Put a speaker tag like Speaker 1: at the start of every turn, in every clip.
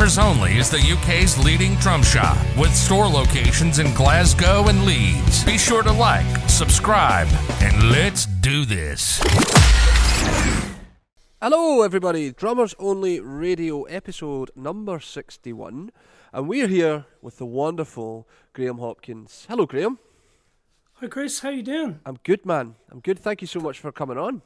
Speaker 1: Drummers Only is the UK's leading drum shop with store locations in Glasgow and Leeds. Be sure to like, subscribe, and let's do this.
Speaker 2: Hello, everybody. Drummers Only Radio episode number 61. And we're here with the wonderful Graham Hopkins. Hello, Graham.
Speaker 3: Hi, Chris. How you doing?
Speaker 2: I'm good, man. I'm good. Thank you so much for coming on.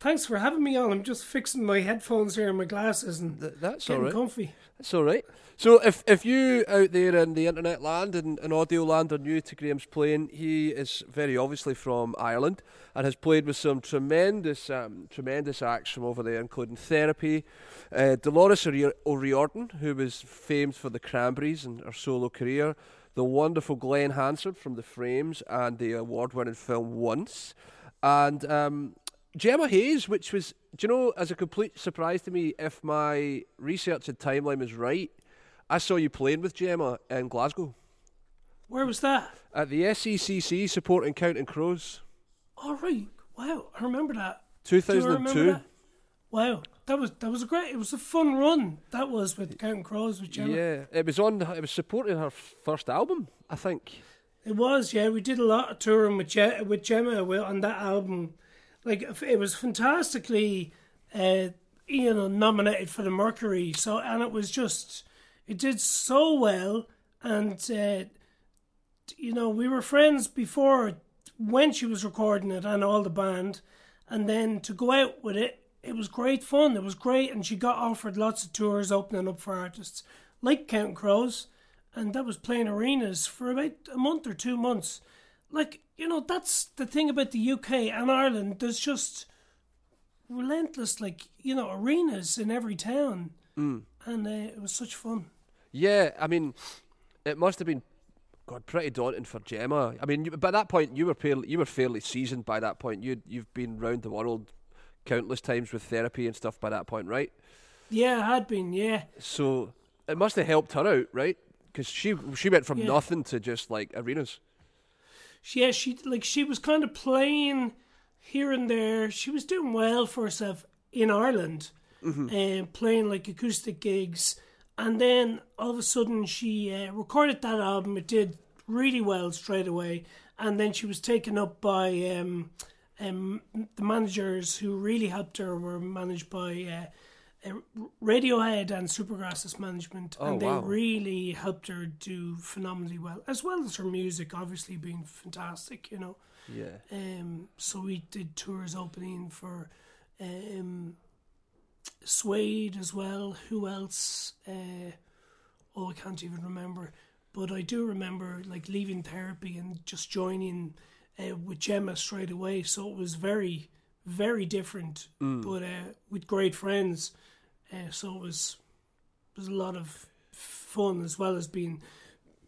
Speaker 3: Thanks for having me on. I'm just fixing my headphones here and my glasses and
Speaker 2: Th- that's
Speaker 3: getting
Speaker 2: all right.
Speaker 3: comfy.
Speaker 2: That's all right. So, if, if you out there in the internet land and, and audio land are new to Graham's playing, he is very obviously from Ireland and has played with some tremendous, um, tremendous acts from over there, including Therapy, uh, Dolores O'Riordan, who was famed for the Cranberries and her solo career, the wonderful Glen Hansard from The Frames and the award-winning film Once, and um, Gemma Hayes, which was, do you know, as a complete surprise to me, if my research and timeline is right, I saw you playing with Gemma in Glasgow
Speaker 3: Where was that?
Speaker 2: at the SECC supporting Counting Crows,
Speaker 3: All right. Wow, I remember that. Do you remember
Speaker 2: 2002.
Speaker 3: that? Wow, that was that was a great. It was a fun run. That was with Counting Crows with Gemma.
Speaker 2: Yeah, it was on. It was supporting her first album, I think.
Speaker 3: It was. Yeah, we did a lot of touring with Je- with Gemma on that album. Like it was fantastically, uh, you know, nominated for the Mercury. So and it was just, it did so well, and uh, you know we were friends before when she was recording it and all the band, and then to go out with it, it was great fun. It was great, and she got offered lots of tours opening up for artists like Count Crows, and that was playing arenas for about a month or two months. Like you know, that's the thing about the UK and Ireland. There's just relentless, like you know, arenas in every town, and uh, it was such fun.
Speaker 2: Yeah, I mean, it must have been, God, pretty daunting for Gemma. I mean, you, by that point, you were fairly, you were fairly seasoned. By that point, you you've been round the world countless times with therapy and stuff. By that point, right?
Speaker 3: Yeah, it had been. Yeah,
Speaker 2: So it must have helped her out, right? Because she she went from
Speaker 3: Yeah.
Speaker 2: nothing to just like arenas.
Speaker 3: She, yeah, she like she was kind of playing here and there. She was doing well for herself in Ireland, and playing like acoustic gigs. And then all of a sudden, she uh, recorded that album. It did really well straight away. And then she was taken up by um, um, the managers who really helped her. Were managed by uh, uh, Radiohead and Supergrass's management,
Speaker 2: Oh,
Speaker 3: and they
Speaker 2: wow.
Speaker 3: really helped her do phenomenally well, as well as her music, obviously being fantastic. You know.
Speaker 2: Yeah.
Speaker 3: Um, so we did tours opening for um, Suede as well. Who else? Uh, oh, I can't even remember. But I do remember like leaving therapy and just joining uh, with Gemma straight away. So it was very, very different, but uh, with great friends. Uh, so it was it was a lot of fun as well as being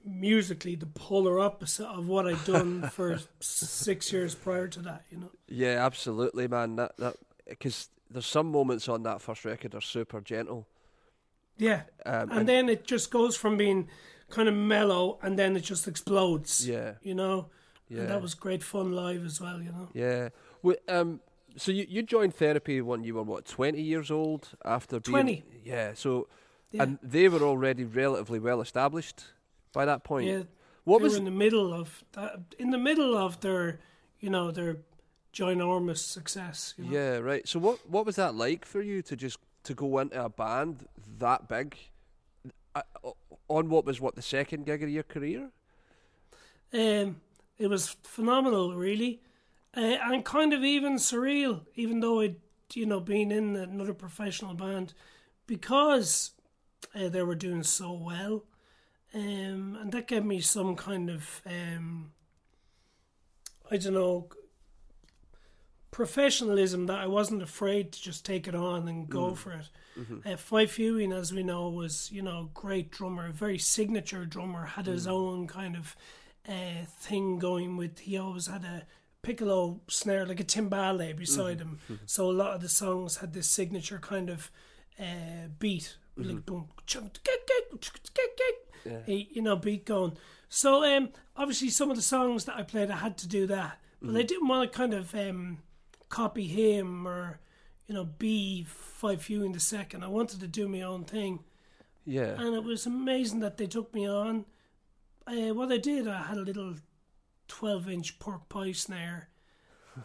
Speaker 3: musically the polar opposite of what I'd done for six years prior to that. You know.
Speaker 2: Yeah, absolutely, man. That that because there's some moments on that first record are super gentle.
Speaker 3: Yeah.
Speaker 2: Um,
Speaker 3: and, then it just goes from being kind of mellow and then it just explodes.
Speaker 2: Yeah.
Speaker 3: You know?
Speaker 2: Yeah.
Speaker 3: And that was great fun live as well, you know?
Speaker 2: Yeah. We, um. So you you joined therapy when you were what twenty years old after being
Speaker 3: 20.
Speaker 2: Yeah. So,
Speaker 3: Yeah.
Speaker 2: and they were already relatively well established by that point.
Speaker 3: Yeah.
Speaker 2: What
Speaker 3: they
Speaker 2: was
Speaker 3: were in the middle of that, in the middle of their, you know, their ginormous success. You know?
Speaker 2: Yeah, right. So what what was that like for you to just to go into a band that big uh, on what was what the second gig of your career?
Speaker 3: Um, it was phenomenal, really, uh, and kind of even surreal, even though I'd you know been in another professional band, because uh, they were doing so well, um, and that gave me some kind of um, I don't know professionalism that I wasn't afraid to just take it on and go for it. Uh, Fyfe Ewing, as we know, was you know great drummer, a very signature drummer, had his own kind of uh, thing going with. He always had a piccolo snare like a timbale beside him, so a lot of the songs had this signature kind of uh, beat, like boom, chunk, kick, kick, chunk, kick, kick, a, you know, beat going. So um, obviously some of the songs that I played, I had to do that, but I didn't want to kind of um, copy him or you know be Fyfe Ewing the second. I wanted to do my own thing,
Speaker 2: Yeah.
Speaker 3: and it was amazing that they took me on. Uh, what I did, I had a little twelve-inch pork pie snare,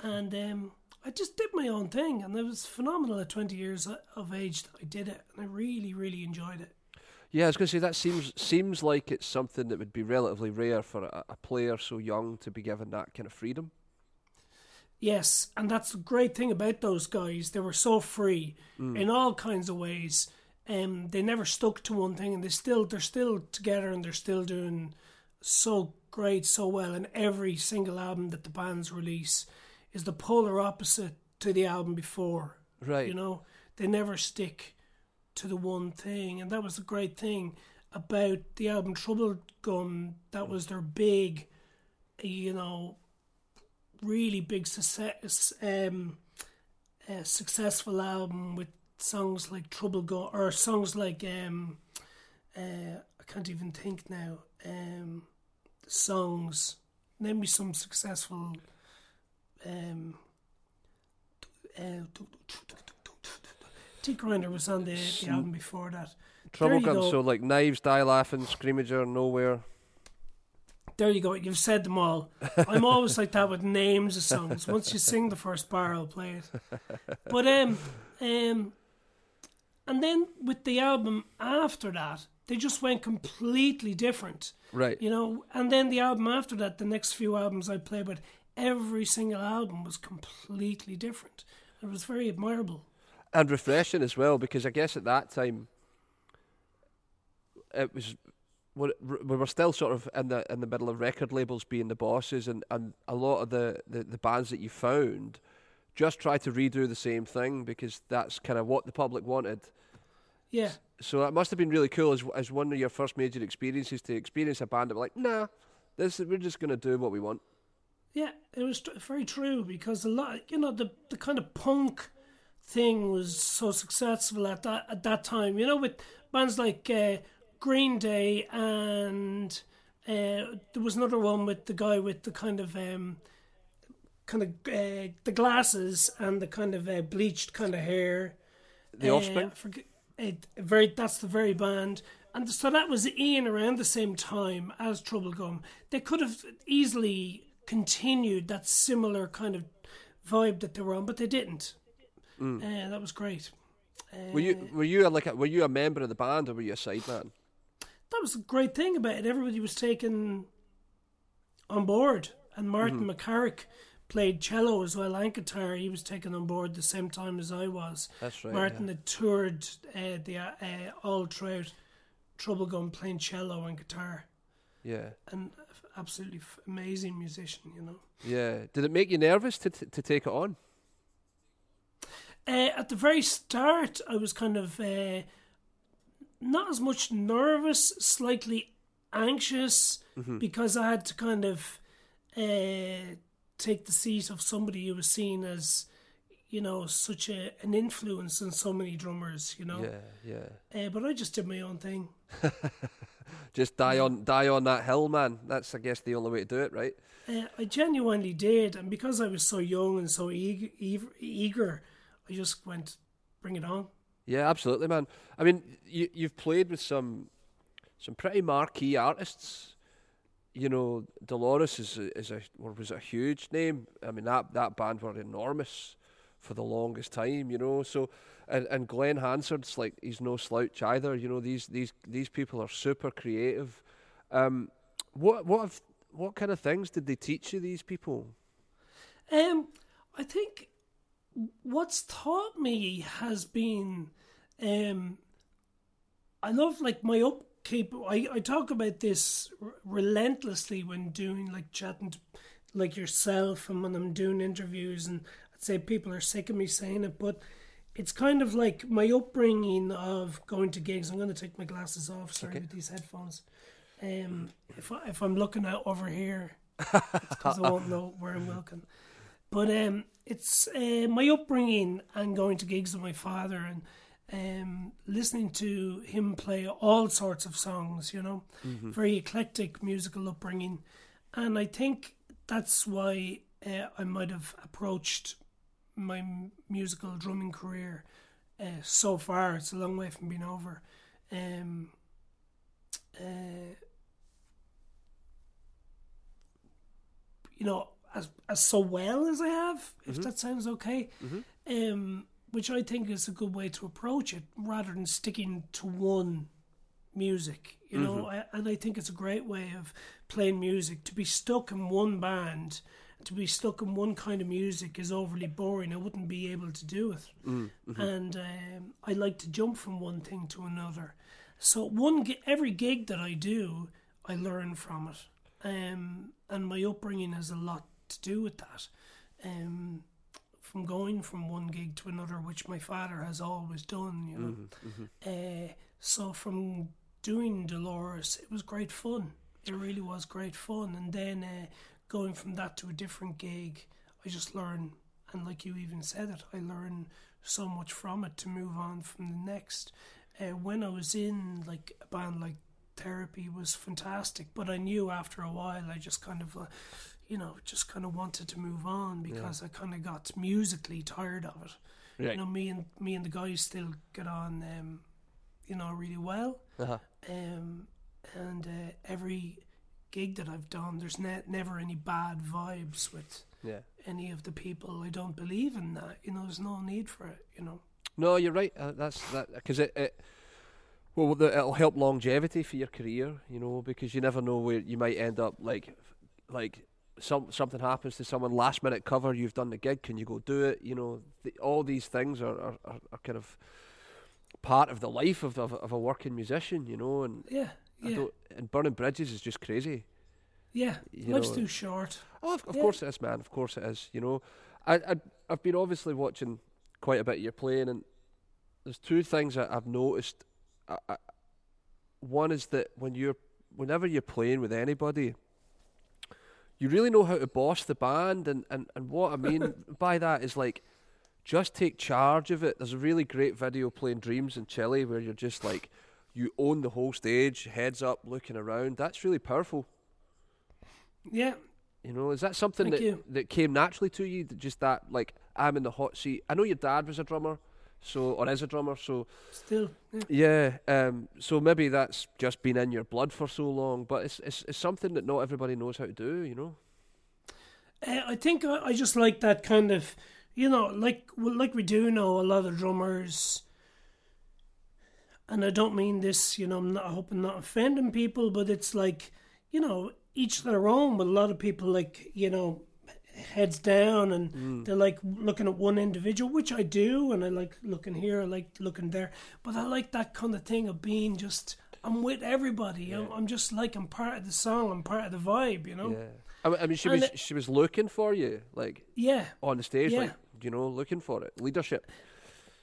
Speaker 3: and um, I just did my own thing, and it was phenomenal. At twenty years of age, that I did it, and I really, really enjoyed it.
Speaker 2: Yeah, I was going to say that seems seems like it's something that would be relatively rare for a, a player so young to be given that kind of freedom.
Speaker 3: Yes, and that's the great thing about those guys. They were so free in all kinds of ways. Um, they never stuck to one thing, and they still they're still together, and they're still doing so great, so well. And every single album that the bands release is the polar opposite to the album before.
Speaker 2: Right.
Speaker 3: You know, they never stick to the one thing, and that was the great thing about the album Trouble Gum. That was their big, you know, really big success, um, uh, successful album with songs like Troublegum or songs like um, uh, I can't even think now. Um, songs. Name me some successful. Um, uh, Grinder was on the, the album before that.
Speaker 2: Trouble
Speaker 3: There you
Speaker 2: guns,
Speaker 3: go.
Speaker 2: so like knives, die laughing, screamager, nowhere.
Speaker 3: There you go. You've said them all. I'm always like that with names of songs. Once you sing the first bar, I'll play it. But um, um, and then with the album after that, they just went completely different.
Speaker 2: Right.
Speaker 3: You know, and then the album after that, the next few albums I played, but every single album was completely different. It was very admirable.
Speaker 2: and refreshing as well because I guess at that time it was we we were still sort of in the in the middle of record labels being the bosses and, and a lot of the, the, the bands that you found just try to redo the same thing because that's kind of what the public wanted.
Speaker 3: Yeah.
Speaker 2: So that must have been really cool as as one of your first major experiences to experience a band that were like, nah, this we're just gonna do what we want.
Speaker 3: Yeah, it was very true because a lot, you know, the the kind of punk thing was so successful at that at that time. You know, with bands like uh, Green Day and uh, there was another one with the guy with the kind of um, kind of uh, the glasses and the kind of uh, bleached kind of hair.
Speaker 2: The Offspring?
Speaker 3: I forget, it, very that's the very band. And so that was in around the same time as Troublegum. They could have easily continued that similar kind of vibe that they were on, but they didn't. Mm. Uh, that was great.
Speaker 2: Were you uh, were you like a, were you a member of the band or were you a sideman?
Speaker 3: That was a great thing about it. Everybody was taken on board, and Martin mm-hmm. McCarrick played cello as well and guitar. He was taken on board the same time as I was.
Speaker 2: That's right,
Speaker 3: Martin had toured uh, the uh, all throughout Troublegum playing cello and guitar,
Speaker 2: Yeah.
Speaker 3: and absolutely f- amazing musician, you know.
Speaker 2: Yeah. Did it make you nervous to t- to take it on?
Speaker 3: Uh, at the very start, I was kind of uh, not as much nervous, slightly anxious, because I had to kind of uh, take the seat of somebody who was seen as, you know, such a, an influence on so many drummers, you know.
Speaker 2: Yeah, yeah.
Speaker 3: Uh, but I just did my own thing.
Speaker 2: Just die on die on that hill, man. That's I guess the only way to do it, right?
Speaker 3: Uh, I genuinely did, and because I was so young and so eager, eager, I just went, bring it on.
Speaker 2: Yeah, absolutely, man. I mean, you you've played with some some pretty marquee artists. You know, Dolores is a, is a was a huge name. I mean, that that band were enormous for the longest time. You know, so and and Glen Hansard's like he's no slouch either. You know, these these these people are super creative. Um, what what have, what kind of things did they teach you? These people.
Speaker 3: Um, I think what's taught me has been, um, I love like my upkeep. I, I talk about this r- relentlessly when doing like chatting to like yourself and when I'm doing interviews, and I'd say people are sick of me saying it, but it's kind of like my upbringing of going to gigs. I'm going to take my glasses off. Sorry with these headphones. Um, if I, if I'm looking out over here, because I won't know where I'm looking. But um, it's uh, my upbringing and going to gigs with my father and um, listening to him play all sorts of songs, you know, very eclectic musical upbringing. And I think that's why uh, I might have approached my m- musical drumming career uh, so far. It's a long way from being over. um, uh, you know, as as so well as I have, if that sounds okay. Um, which I think is a good way to approach it, rather than sticking to one music. You know, I, and I think it's a great way of playing music. To be stuck in one band, to be stuck in one kind of music is overly boring. I wouldn't be able to do it. And um, I like to jump from one thing to another. So one every gig that I do, I learn from it. Um, and my upbringing has a lot to do with that. Um, from going from one gig to another, which my father has always done, you know. Uh, so from doing Dolores, it was great fun. It really was great fun. And then uh, going from that to a different gig, I just learn, and like you even said it, I learn so much from it to move on from the next. Uh, when I was in like a band like Therapy was fantastic, but I knew after a while I just kind of, uh, you know, just kind of wanted to move on because I kind of got musically tired of it.
Speaker 2: Right.
Speaker 3: You know, me and me and the guys still get on, um, you know, really well.
Speaker 2: Uh-huh.
Speaker 3: Um, and uh, every gig that I've done, there's ne- never any bad vibes with
Speaker 2: Yeah.
Speaker 3: any of the people. I don't believe in that. You know, there's no need for it. You know.
Speaker 2: No, you're right. Uh, that's that because it, it well it'll help longevity for your career. You know, because you never know where you might end up. Like, like some something happens to someone last minute cover. You've done the gig. Can you go do it? You know, the, all these things are, are, are, are kind of part of the life of, of of a working musician. You know, and
Speaker 3: Yeah.
Speaker 2: I
Speaker 3: Yeah.
Speaker 2: don't, and burning bridges is just crazy.
Speaker 3: Yeah.
Speaker 2: you
Speaker 3: Life's
Speaker 2: know,
Speaker 3: too short.
Speaker 2: Oh, of, of
Speaker 3: Yeah.
Speaker 2: course it is, man. Of course it is. You know, I, I I've been obviously watching quite a bit of your playing, and there's two things that I've noticed. I, I, one is that when you're, whenever you're playing with anybody, you really know how to boss the band, and and and what I mean by that is like. Just take charge of it. There's a really great video playing Dreams in Chile where you're just like, you own the whole stage, heads up, looking around. That's really powerful.
Speaker 3: Yeah.
Speaker 2: You know, is that something
Speaker 3: Thank
Speaker 2: that
Speaker 3: you.
Speaker 2: that came naturally to you? that Just that, like, I'm in the hot seat. I know your dad was a drummer, so or is a drummer, so
Speaker 3: Still. Yeah.
Speaker 2: yeah. Um, so maybe that's just been in your blood for so long, but it's it's, it's something that not everybody knows how to do. You know.
Speaker 3: Uh, I think I, I just like that kind of, you know, like well, like we do know a lot of drummers, and I don't mean this, you know, I'm not, I hope I'm not offending people, but it's like, you know, each their own. But a lot of people like, you know, heads down and they're like looking at one individual, which I do, and I like looking here, I like looking there, but I like that kind of thing of being just. I'm with everybody. I'm, I'm just like I'm part of the song. I'm part of the vibe. You know.
Speaker 2: Yeah. I, mean- I mean, she
Speaker 3: And
Speaker 2: was
Speaker 3: it-
Speaker 2: she was looking for you, like
Speaker 3: Yeah.
Speaker 2: on the stage,
Speaker 3: Yeah.
Speaker 2: like you know, looking for it, leadership.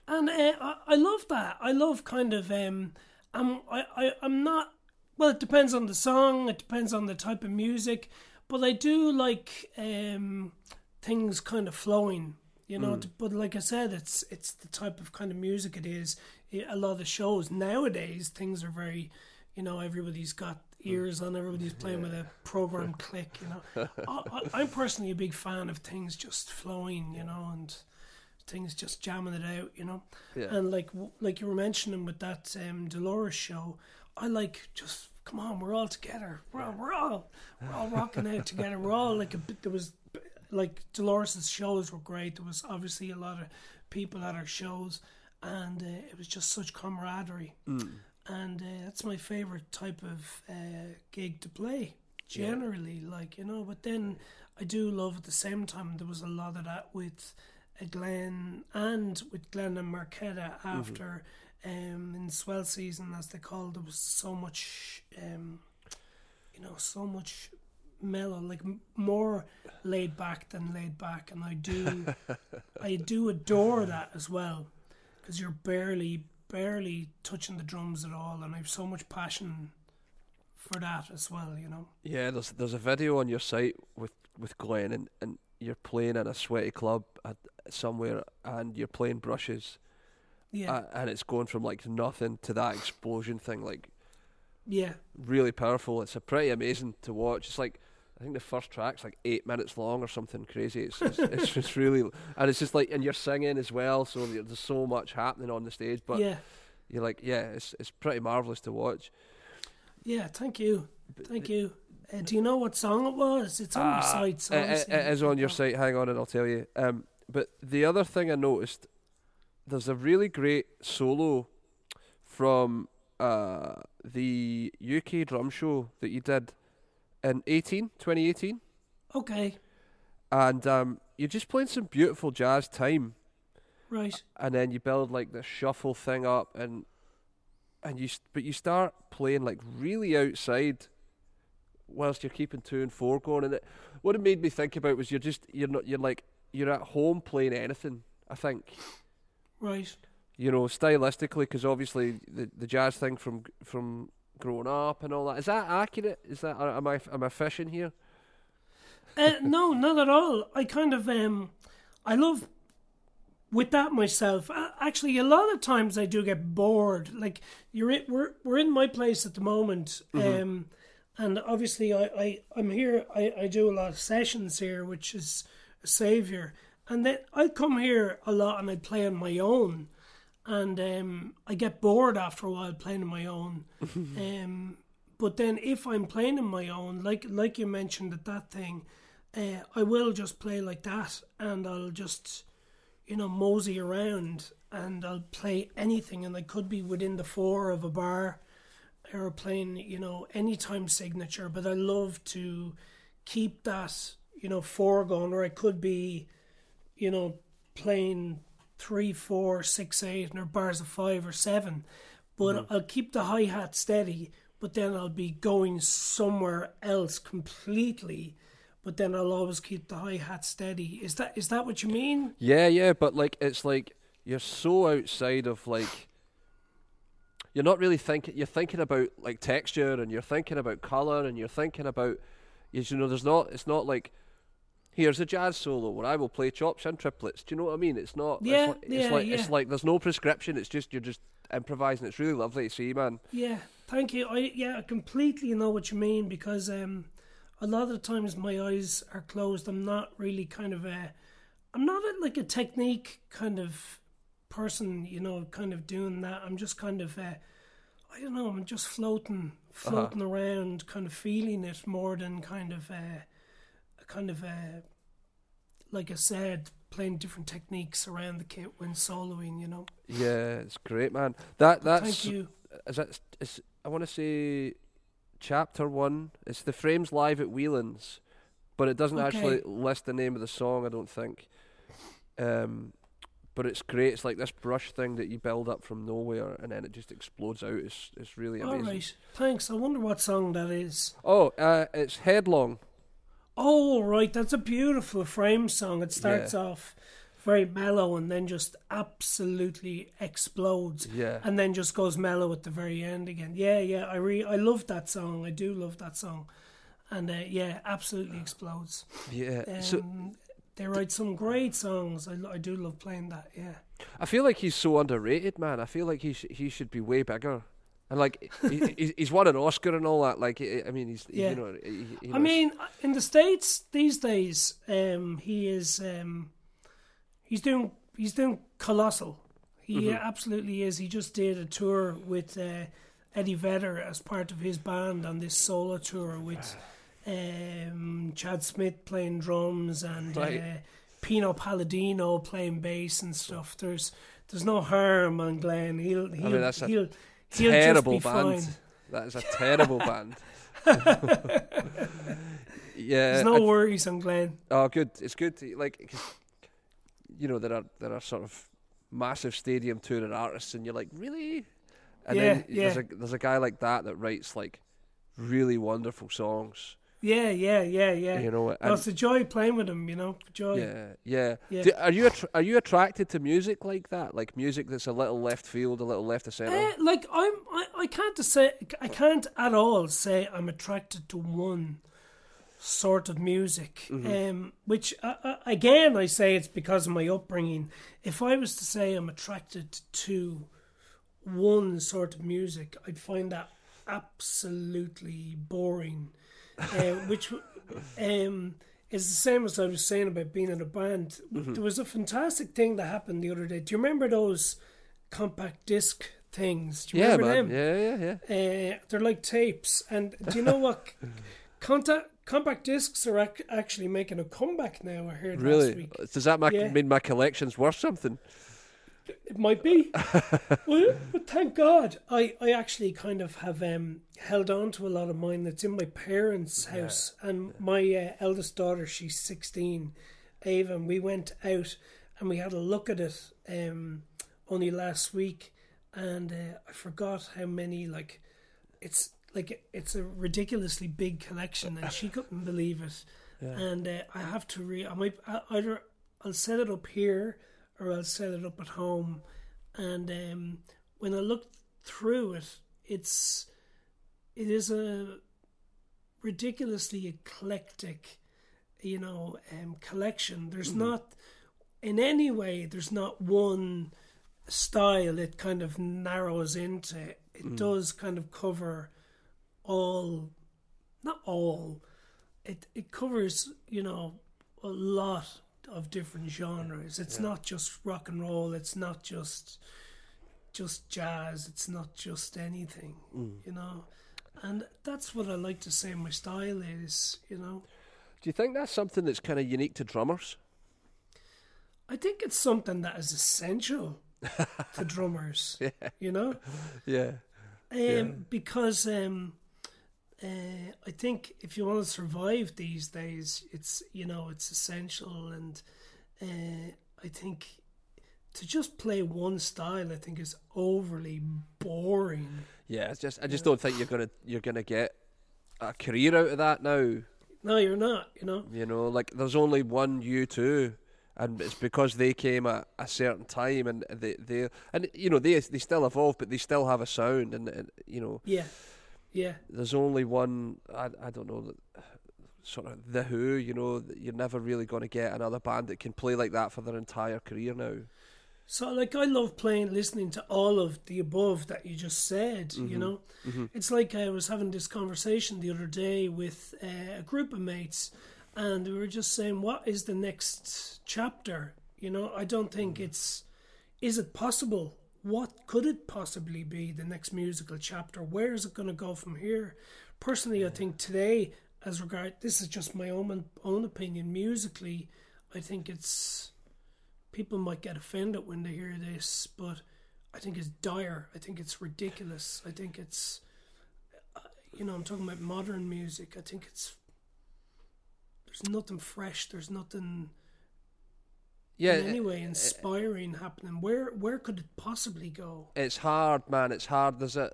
Speaker 3: And uh, I, I love that. I love kind of um, I'm I, I I'm not. Well, it depends on the song. It depends on the type of music, but I do like um things kind of flowing. You know, t- but like I said, it's it's the type of kind of music it is. A lot of the shows nowadays, things are very, you know, everybody's got ears on. Everybody's playing with a program click. You know, I, I'm personally a big fan of things just flowing. You know, and things just jamming it out, you know.
Speaker 2: Yeah.
Speaker 3: And like like you were mentioning with that um, Dolores show, I like just come on, we're all together. We're all we're all, we're all rocking out together. We're all like a bit. There was like Dolores's shows were great. There was obviously a lot of people at her shows, and uh, it was just such camaraderie. And uh, that's my favorite type of uh, gig to play. Generally, like you know, but then I do love at the same time there was a lot of that with uh, Glen and with Glen and Markéta after um, in swell season as they called there was so much um, you know so much mellow like m- more laid back than laid back. And I do I do adore that as well because you're barely barely touching the drums at all. And I have so much passion for that as well you know?
Speaker 2: Yeah, there's there's a video on your site with with Glen, and, and you're playing in a sweaty club at somewhere, and you're playing brushes,
Speaker 3: yeah
Speaker 2: uh, and it's going from like nothing to that explosion thing, like
Speaker 3: yeah
Speaker 2: really powerful. It's a pretty amazing to watch. It's like I think the first track's like eight minutes long or something crazy. It's just, it's just really, and it's just like, and you're singing as well, so there's so much happening on the stage. But
Speaker 3: yeah
Speaker 2: you're like, yeah, it's it's pretty marvelous to watch.
Speaker 3: Yeah, thank you, thank you. Uh, do you know what song it was? It's on your
Speaker 2: Ah,
Speaker 3: site. So
Speaker 2: it- it- it is on your site. Hang on, and I'll tell you. Um, but the other thing I noticed, there's a really great solo from uh, the UK drum show that you did in 18, 2018.
Speaker 3: Okay,
Speaker 2: and um, you're just playing some beautiful jazz time,
Speaker 3: right.
Speaker 2: and then you build like this shuffle thing up, and and you but you start playing like really outside, whilst you're keeping two and four going, and it, what it made me think about was you're just you're not you're like you're at home playing anything. I think
Speaker 3: Right.
Speaker 2: you know stylistically because obviously the the jazz thing from from growing up and all that is that accurate? Is that am I am I fishing here?
Speaker 3: Uh, no, not at all. I kind of um, I love with that myself. Actually, a lot of times I do get bored. Like you're in, we're we're in my place at the moment, um, and obviously I, I I'm here. I, I do a lot of sessions here, which is a savior. And then I come here a lot and I play on my own, and um, I get bored after a while playing on my own. um, but then if I'm playing on my own, like like you mentioned at that thing, uh, I will just play like that, and I'll just, you know, mosey around, and I'll play anything, and I could be within the four of a bar, or playing, you know, any time signature. But I love to keep that, you know, four going, or I could be, you know, playing three, four, six, eight, and or bars of five or seven. But mm-hmm. I'll keep the hi hat steady, but then I'll be going somewhere else completely. But then I'll always keep the hi hat steady. Is that is that what you mean?
Speaker 2: Yeah, yeah, but like it's like you're so outside of like you're not really thinking you're thinking about like texture and you're thinking about color and you're thinking about you know there's not it's not like here's a jazz solo where I will play chops and triplets. Do you know what I mean? It's not
Speaker 3: Yeah,
Speaker 2: it's like, it's
Speaker 3: yeah,
Speaker 2: like
Speaker 3: yeah.
Speaker 2: it's like there's no prescription, it's just you're just improvising. It's really lovely to see, man.
Speaker 3: Yeah, thank you. I yeah, I completely know what you mean because um, a lot of the times my eyes are closed. I'm not really kind of a, I'm not a, like a technique kind of person, you know, kind of doing that. I'm just kind of, uh, I don't know. I'm just floating, floating around, kind of feeling it more than kind of, uh, kind of, uh, like I said, playing different techniques around the kit when soloing. You know.
Speaker 2: Yeah, it's great, man. That that's
Speaker 3: Thank you.
Speaker 2: is that is I want to say chapter one. It's the frames live at Whelan's, but it doesn't
Speaker 3: Okay.
Speaker 2: actually list the name of the song. I don't think. Um, but it's great. It's like this brush thing that you build up from nowhere, and then it just explodes out. It's it's really amazing.
Speaker 3: right. Thanks. I wonder what song that is.
Speaker 2: Oh, uh, it's headlong.
Speaker 3: Oh, right. That's a beautiful frame song. It starts
Speaker 2: Yeah.
Speaker 3: off very mellow and then just absolutely explodes.
Speaker 2: Yeah.
Speaker 3: And then just goes mellow at the very end again. Yeah, yeah. I re- I love that song. I do love that song. And uh, yeah, absolutely explodes.
Speaker 2: Yeah.
Speaker 3: Um,
Speaker 2: so
Speaker 3: they write some great songs. I, I do love playing that. Yeah.
Speaker 2: I feel like he's so underrated, man. I feel like he sh- he should be way bigger. And like he, he- he's won an Oscar and all that. Like I I mean, he's
Speaker 3: Yeah.
Speaker 2: you know. He, he
Speaker 3: I mean, in the states these days, um, he is um, he's doing he's doing colossal. He absolutely is. He just did a tour with uh, Eddie Vedder as part of his band on this solo tour with um, Chad Smith playing drums and
Speaker 2: Right.
Speaker 3: uh, Pino Palladino playing bass and stuff. There's there's no harm on Glen. He'll he'll
Speaker 2: that's a
Speaker 3: he'll, he'll
Speaker 2: terrible band.
Speaker 3: fine.
Speaker 2: That is a terrible band. yeah.
Speaker 3: There's no worries,
Speaker 2: I-
Speaker 3: worries on Glen.
Speaker 2: oh, good. It's good. To, like, you know, there are there are sort of massive stadium touring artists, and you're like, really? And
Speaker 3: Yeah,
Speaker 2: then
Speaker 3: yeah.
Speaker 2: there's a there's a guy like that that writes like really wonderful songs.
Speaker 3: Yeah, yeah, yeah, yeah.
Speaker 2: You know,
Speaker 3: No,
Speaker 2: and
Speaker 3: it's a joy playing with them. you know. Joy.
Speaker 2: yeah, yeah.
Speaker 3: Yeah.
Speaker 2: Do- are you attr are you attracted to music like that? Like music that's a little left field, a little left of center?
Speaker 3: Eh, like I'm, I, I can't say, I can't at all say I'm attracted to one sort of music. Um, which uh, uh, again, I say it's because of my upbringing. If I was to say I'm attracted to one sort of music, I'd find that absolutely boring. Uh, which um, is the same as I was saying about being in a band. There was a fantastic thing that happened the other day. Do you remember those compact disc things. Do you
Speaker 2: Yeah,
Speaker 3: remember
Speaker 2: man.
Speaker 3: them?
Speaker 2: Yeah, yeah, yeah.
Speaker 3: Uh, they're like tapes. And do you know what? Contact, compact discs are ac- actually making a comeback now. I heard last
Speaker 2: Really?
Speaker 3: week.
Speaker 2: Does that make,
Speaker 3: Yeah.
Speaker 2: mean my collection's worth something?
Speaker 3: It might be. well, but thank God, I, I actually kind of have um, held on to a lot of mine that's in my parents' house. And my uh, eldest daughter, she's 16, Ava, and we went out and we had a look at it um, only last week. And uh, I forgot how many, like, it's like it's a ridiculously big collection, and she couldn't believe it. And uh, I have to re. I might I, either I'll set it up here or I'll set it up at home. And um, when I look through it, it's it is a ridiculously eclectic, you know, um, collection. There's mm-hmm. not in any way. There's not one style. It kind of narrows into. It mm. does kind of cover all, not all. It it covers you know a lot of different genres. It's not just rock and roll. It's not just just jazz. It's not just anything. Mm. You know, and that's what I like to say. My style is. You know,
Speaker 2: Do you think that's something that's kind of unique to drummers?
Speaker 3: I think it's something that is essential to drummers. You know.
Speaker 2: Yeah.
Speaker 3: Um, Because um, uh, I think if you want to survive these days, it's you know it's essential, and uh, I think to just play one style, I think is overly boring.
Speaker 2: Yeah, it's just I just don't think you're gonna you're gonna get a career out of that now.
Speaker 3: No, you're not. You know.
Speaker 2: You know, like there's only one U two, and it's because they came at a certain time, and they they and you know they they still evolve, but they still have a sound, and, and you know
Speaker 3: Yeah. Yeah.
Speaker 2: there's only one. I I don't know. Sort of the Who, you know, you're never really going to get another band that can play like that for their entire career now.
Speaker 3: So, like, I love playing, listening to all of the above that you just said. You mm-hmm. know, mm-hmm. it's like I was having this conversation the other day with uh, a group of mates, and we were just saying, "What is the next chapter?" You know, I don't think mm-hmm. it's. Is it possible? What could it possibly be? The next musical chapter? Where is it going to go from here? Personally, I think today, as regard, this is just my own own opinion. Musically, I think it's people might get offended when they hear this, but I think it's dire. I think it's ridiculous. I think it's, uh, you know, I'm talking about modern music. I think it's there's nothing fresh. There's nothing
Speaker 2: Yeah,
Speaker 3: in any way inspiring happening. Where where could it possibly go?
Speaker 2: it's hard, man. It's hard. There's a,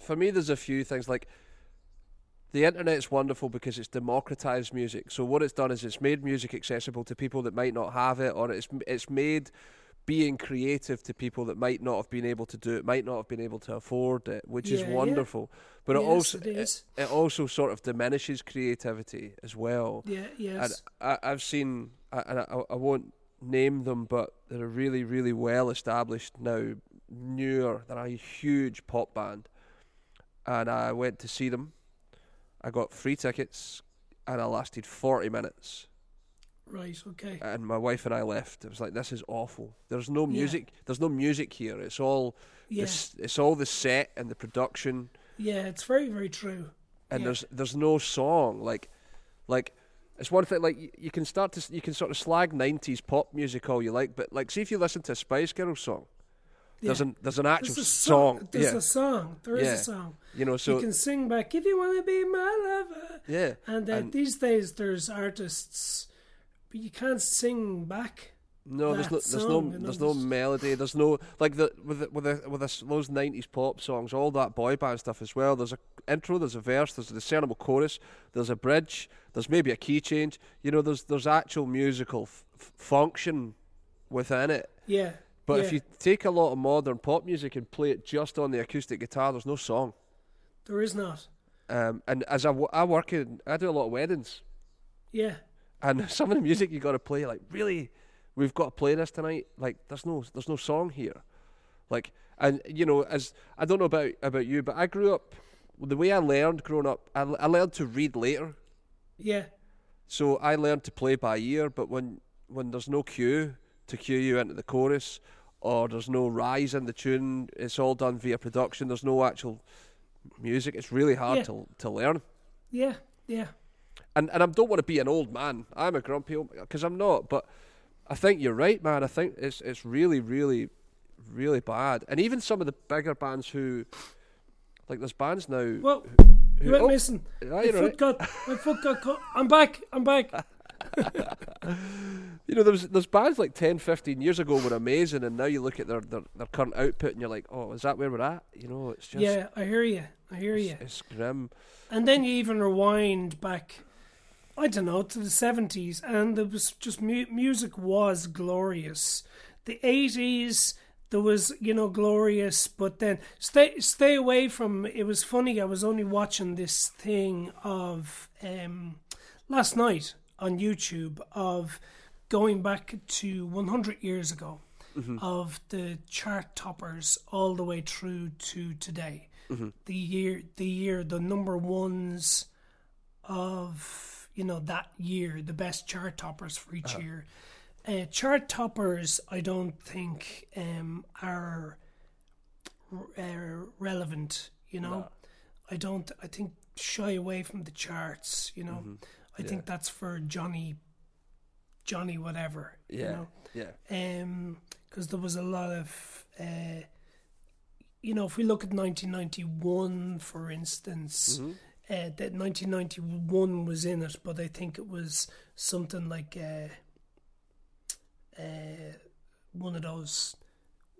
Speaker 2: for me, there's a few things like the internet's wonderful because it's democratized music. So what it's done is it's made music accessible to people that might not have it, or it's it's made being creative to people that might not have been able to do it, might not have been able to afford it, which is
Speaker 3: Yeah, yeah.
Speaker 2: wonderful. But it also
Speaker 3: it is.
Speaker 2: it also sort of diminishes creativity as well.
Speaker 3: Yeah.
Speaker 2: And
Speaker 3: Yes.
Speaker 2: I, I've seen, and I, I won't name them, but they're really, really well established now. Newer, they're a huge pop band, and I went to see them. I got free tickets, and I lasted forty minutes.
Speaker 3: right. Okay.
Speaker 2: And my wife and I left. It was like this is awful. There's no
Speaker 3: Yeah.
Speaker 2: music. There's no music here. It's all
Speaker 3: Yeah.
Speaker 2: this. It's all the set and the production
Speaker 3: Yeah. It's very very true.
Speaker 2: and
Speaker 3: Yeah.
Speaker 2: there's there's no song like like it's one thing like you, you can start to you can sort of slag 90s pop music all you like but like see if you listen to a Spice Girls song there's an there's an actual
Speaker 3: There's a
Speaker 2: song,
Speaker 3: There's
Speaker 2: yeah
Speaker 3: a song. There is
Speaker 2: Yeah.
Speaker 3: a song.
Speaker 2: you know so
Speaker 3: you can sing back if you want to be my lover.
Speaker 2: yeah
Speaker 3: And, uh,
Speaker 2: And-
Speaker 3: these days, there's artists, but you can't sing back.
Speaker 2: no there's no there's no
Speaker 3: song, you know,
Speaker 2: there's no melody there's no like the with the, with the, with the, those 90s pop songs all that boy band stuff as well there's a intro there's a verse there's a discernible chorus there's a bridge there's maybe a key change you know there's there's actual musical f- function within it
Speaker 3: Yeah.
Speaker 2: But
Speaker 3: yeah.
Speaker 2: if you take a lot of modern pop music and play it just on the acoustic guitar, there's no song.
Speaker 3: there is not.
Speaker 2: Um, and as I, w- I work in, I do a lot of weddings,
Speaker 3: Yeah.
Speaker 2: and some of the music you got to play, like really, we've got to play this tonight. Like there's no, there's no song here. Like, and you know, as I don't know about about you, but I grew up the way I learned growing up. I, I learned to read later,
Speaker 3: Yeah.
Speaker 2: so I learned to play by ear. But when when there's no cue to cue you into the chorus, or there's no rise in the tune. It's all done via production. There's no actual music. It's really hard
Speaker 3: Yeah.
Speaker 2: to to learn.
Speaker 3: Yeah, yeah.
Speaker 2: And and I don't want to be an old man. I'm a grumpy old because I'm not. But I think you're right, man. I think it's it's really really really bad. And even some of the bigger bands who like there's bands now.
Speaker 3: Well,
Speaker 2: who,
Speaker 3: you went
Speaker 2: oh,
Speaker 3: missing.
Speaker 2: yeah,
Speaker 3: My foot
Speaker 2: right.
Speaker 3: got. My foot got caught. I'm back. I'm back.
Speaker 2: You know, there's there's bands like 10, 15 years ago were amazing, and now you look at their, their, their current output and you're like, oh, is that where we're at? You know, it's just
Speaker 3: yeah, I hear you. I hear
Speaker 2: it's,
Speaker 3: you.
Speaker 2: it's grim.
Speaker 3: And then you even rewind back, I don't know, to the seventies, and there was just mu- music was glorious. The eighties, there was you know glorious, but then stay stay away from. It was funny. I was only watching this thing of um, last night on YouTube of going back to one hundred years ago of the chart toppers all the way through to today. The year, the year, the number ones of you know that year, the best chart toppers for each year. Uh, chart toppers, I don't think um, are uh, relevant. You know, I don't. I think shy away from the charts. You know, I think that's for Johnny, Johnny whatever.
Speaker 2: Yeah,
Speaker 3: You know?
Speaker 2: yeah,
Speaker 3: um because there was a lot of uh you know if we look at 1991 for instance uh, that 1991 was in it but i think it was something like uh uh one of those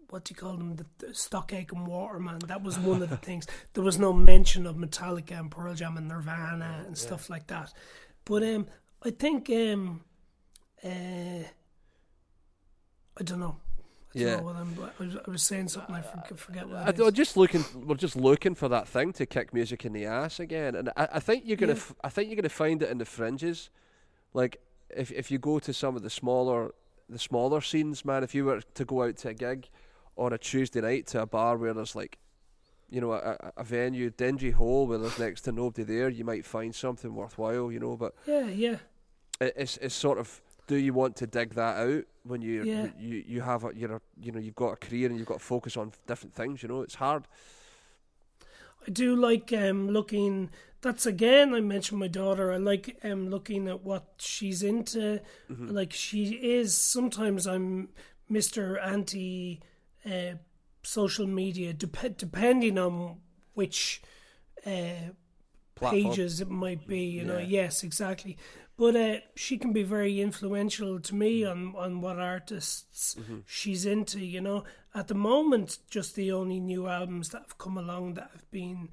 Speaker 3: what do you call them? The, the Stock Aitken and Waterman that was one of the things. There was no mention of metallica and pearl jam and nirvana and stuff like that but um i think um uh I don't know. I don't
Speaker 2: Yeah.
Speaker 3: know what I'm, I, was, I was saying something. I forget, forget what
Speaker 2: I,
Speaker 3: it is.
Speaker 2: just looking. We're just looking for that thing to kick music in the ass again, and I, I think you're gonna.
Speaker 3: Yeah.
Speaker 2: F- I think you're gonna find it in the fringes, like if if you go to some of the smaller the smaller scenes, man. If you were to go out to a gig on a Tuesday night to a bar where there's like, you know, a, a- venue, dingy hole where there's next to nobody there, you might find something worthwhile, you know. But
Speaker 3: Yeah, yeah,
Speaker 2: it, it's it's sort of. Do you want to dig that out when you
Speaker 3: Yeah.
Speaker 2: you you have a you're a, you know you've got a career and you've got to focus on different things? You know, it's hard.
Speaker 3: I do like um, looking. That's again. I mentioned my daughter. I like um, looking at what she's into.
Speaker 2: Mm-hmm.
Speaker 3: Like she is. Sometimes I'm Mister Anti uh, social media, dep- depending on which uh, pages it might be. You know, yes, exactly. But uh, she can be very influential to me on, on what artists she's into. You know, at the moment, just the only new albums that have come along that have been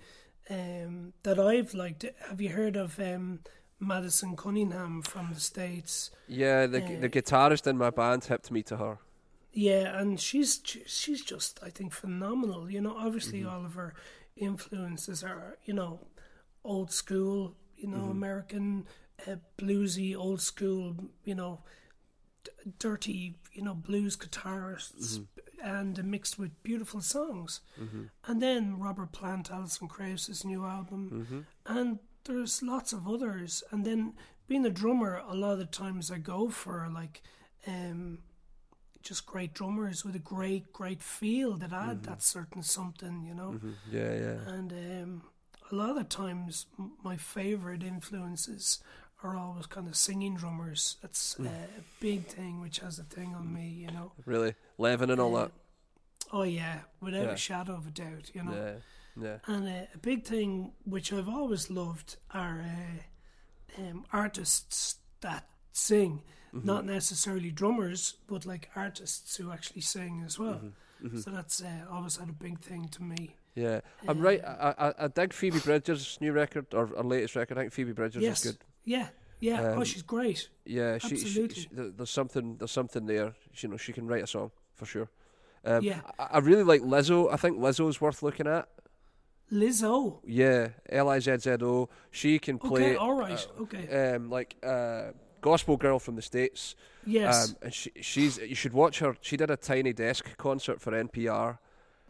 Speaker 3: um, that I've liked. Have you heard of um, Madison Cunningham from the states?
Speaker 2: Yeah, the
Speaker 3: Uh,
Speaker 2: the guitarist in my band hipped me to her.
Speaker 3: Yeah, and she's she's just I think phenomenal. You know, obviously all of her influences are you know old school, you know American uh, bluesy, old school, you know d- dirty, you know blues guitarists, and uh, mixed with beautiful songs. And then Robert Plant, Alison Krauss's new album, and there's lots of others. And then being a drummer, a lot of the times I go for like. Um, just great drummers with a great, great feel that add that certain something, you know.
Speaker 2: Yeah, yeah.
Speaker 3: And um, a lot of times, m- my favorite influences are always kind of singing drummers. That's uh, a big thing, which has a thing on me, you know.
Speaker 2: Really, Levon and all
Speaker 3: Uh,
Speaker 2: that.
Speaker 3: Oh yeah, without
Speaker 2: Yeah.
Speaker 3: a shadow of a doubt, you know.
Speaker 2: Yeah, yeah.
Speaker 3: And uh, a big thing which I've always loved are uh, um, artists that sing,
Speaker 2: Mm-hmm.
Speaker 3: not necessarily drummers, but like artists who actually sing as well.
Speaker 2: Mm-hmm.
Speaker 3: So that's uh, always had a big thing to me.
Speaker 2: Yeah, I'm right. I, I I dig Phoebe Bridgers' new record or her latest record. I think Phoebe Bridgers
Speaker 3: yes,
Speaker 2: is good.
Speaker 3: yeah, yeah. oh,
Speaker 2: Um,
Speaker 3: she's great.
Speaker 2: Yeah, she, she,
Speaker 3: Absolutely.
Speaker 2: she there's something there's something there. You know, she can write a song for sure. Um,
Speaker 3: Yeah.
Speaker 2: I, I really like Lizzo. I think Lizzo's worth looking at.
Speaker 3: Lizzo.
Speaker 2: Yeah, L I Z Z O. She can play.
Speaker 3: Okay, all right. okay.
Speaker 2: Um, like uh, gospel girl from the states.
Speaker 3: yes.
Speaker 2: Um, and she, she's you should watch her. She did a tiny desk concert for NPR.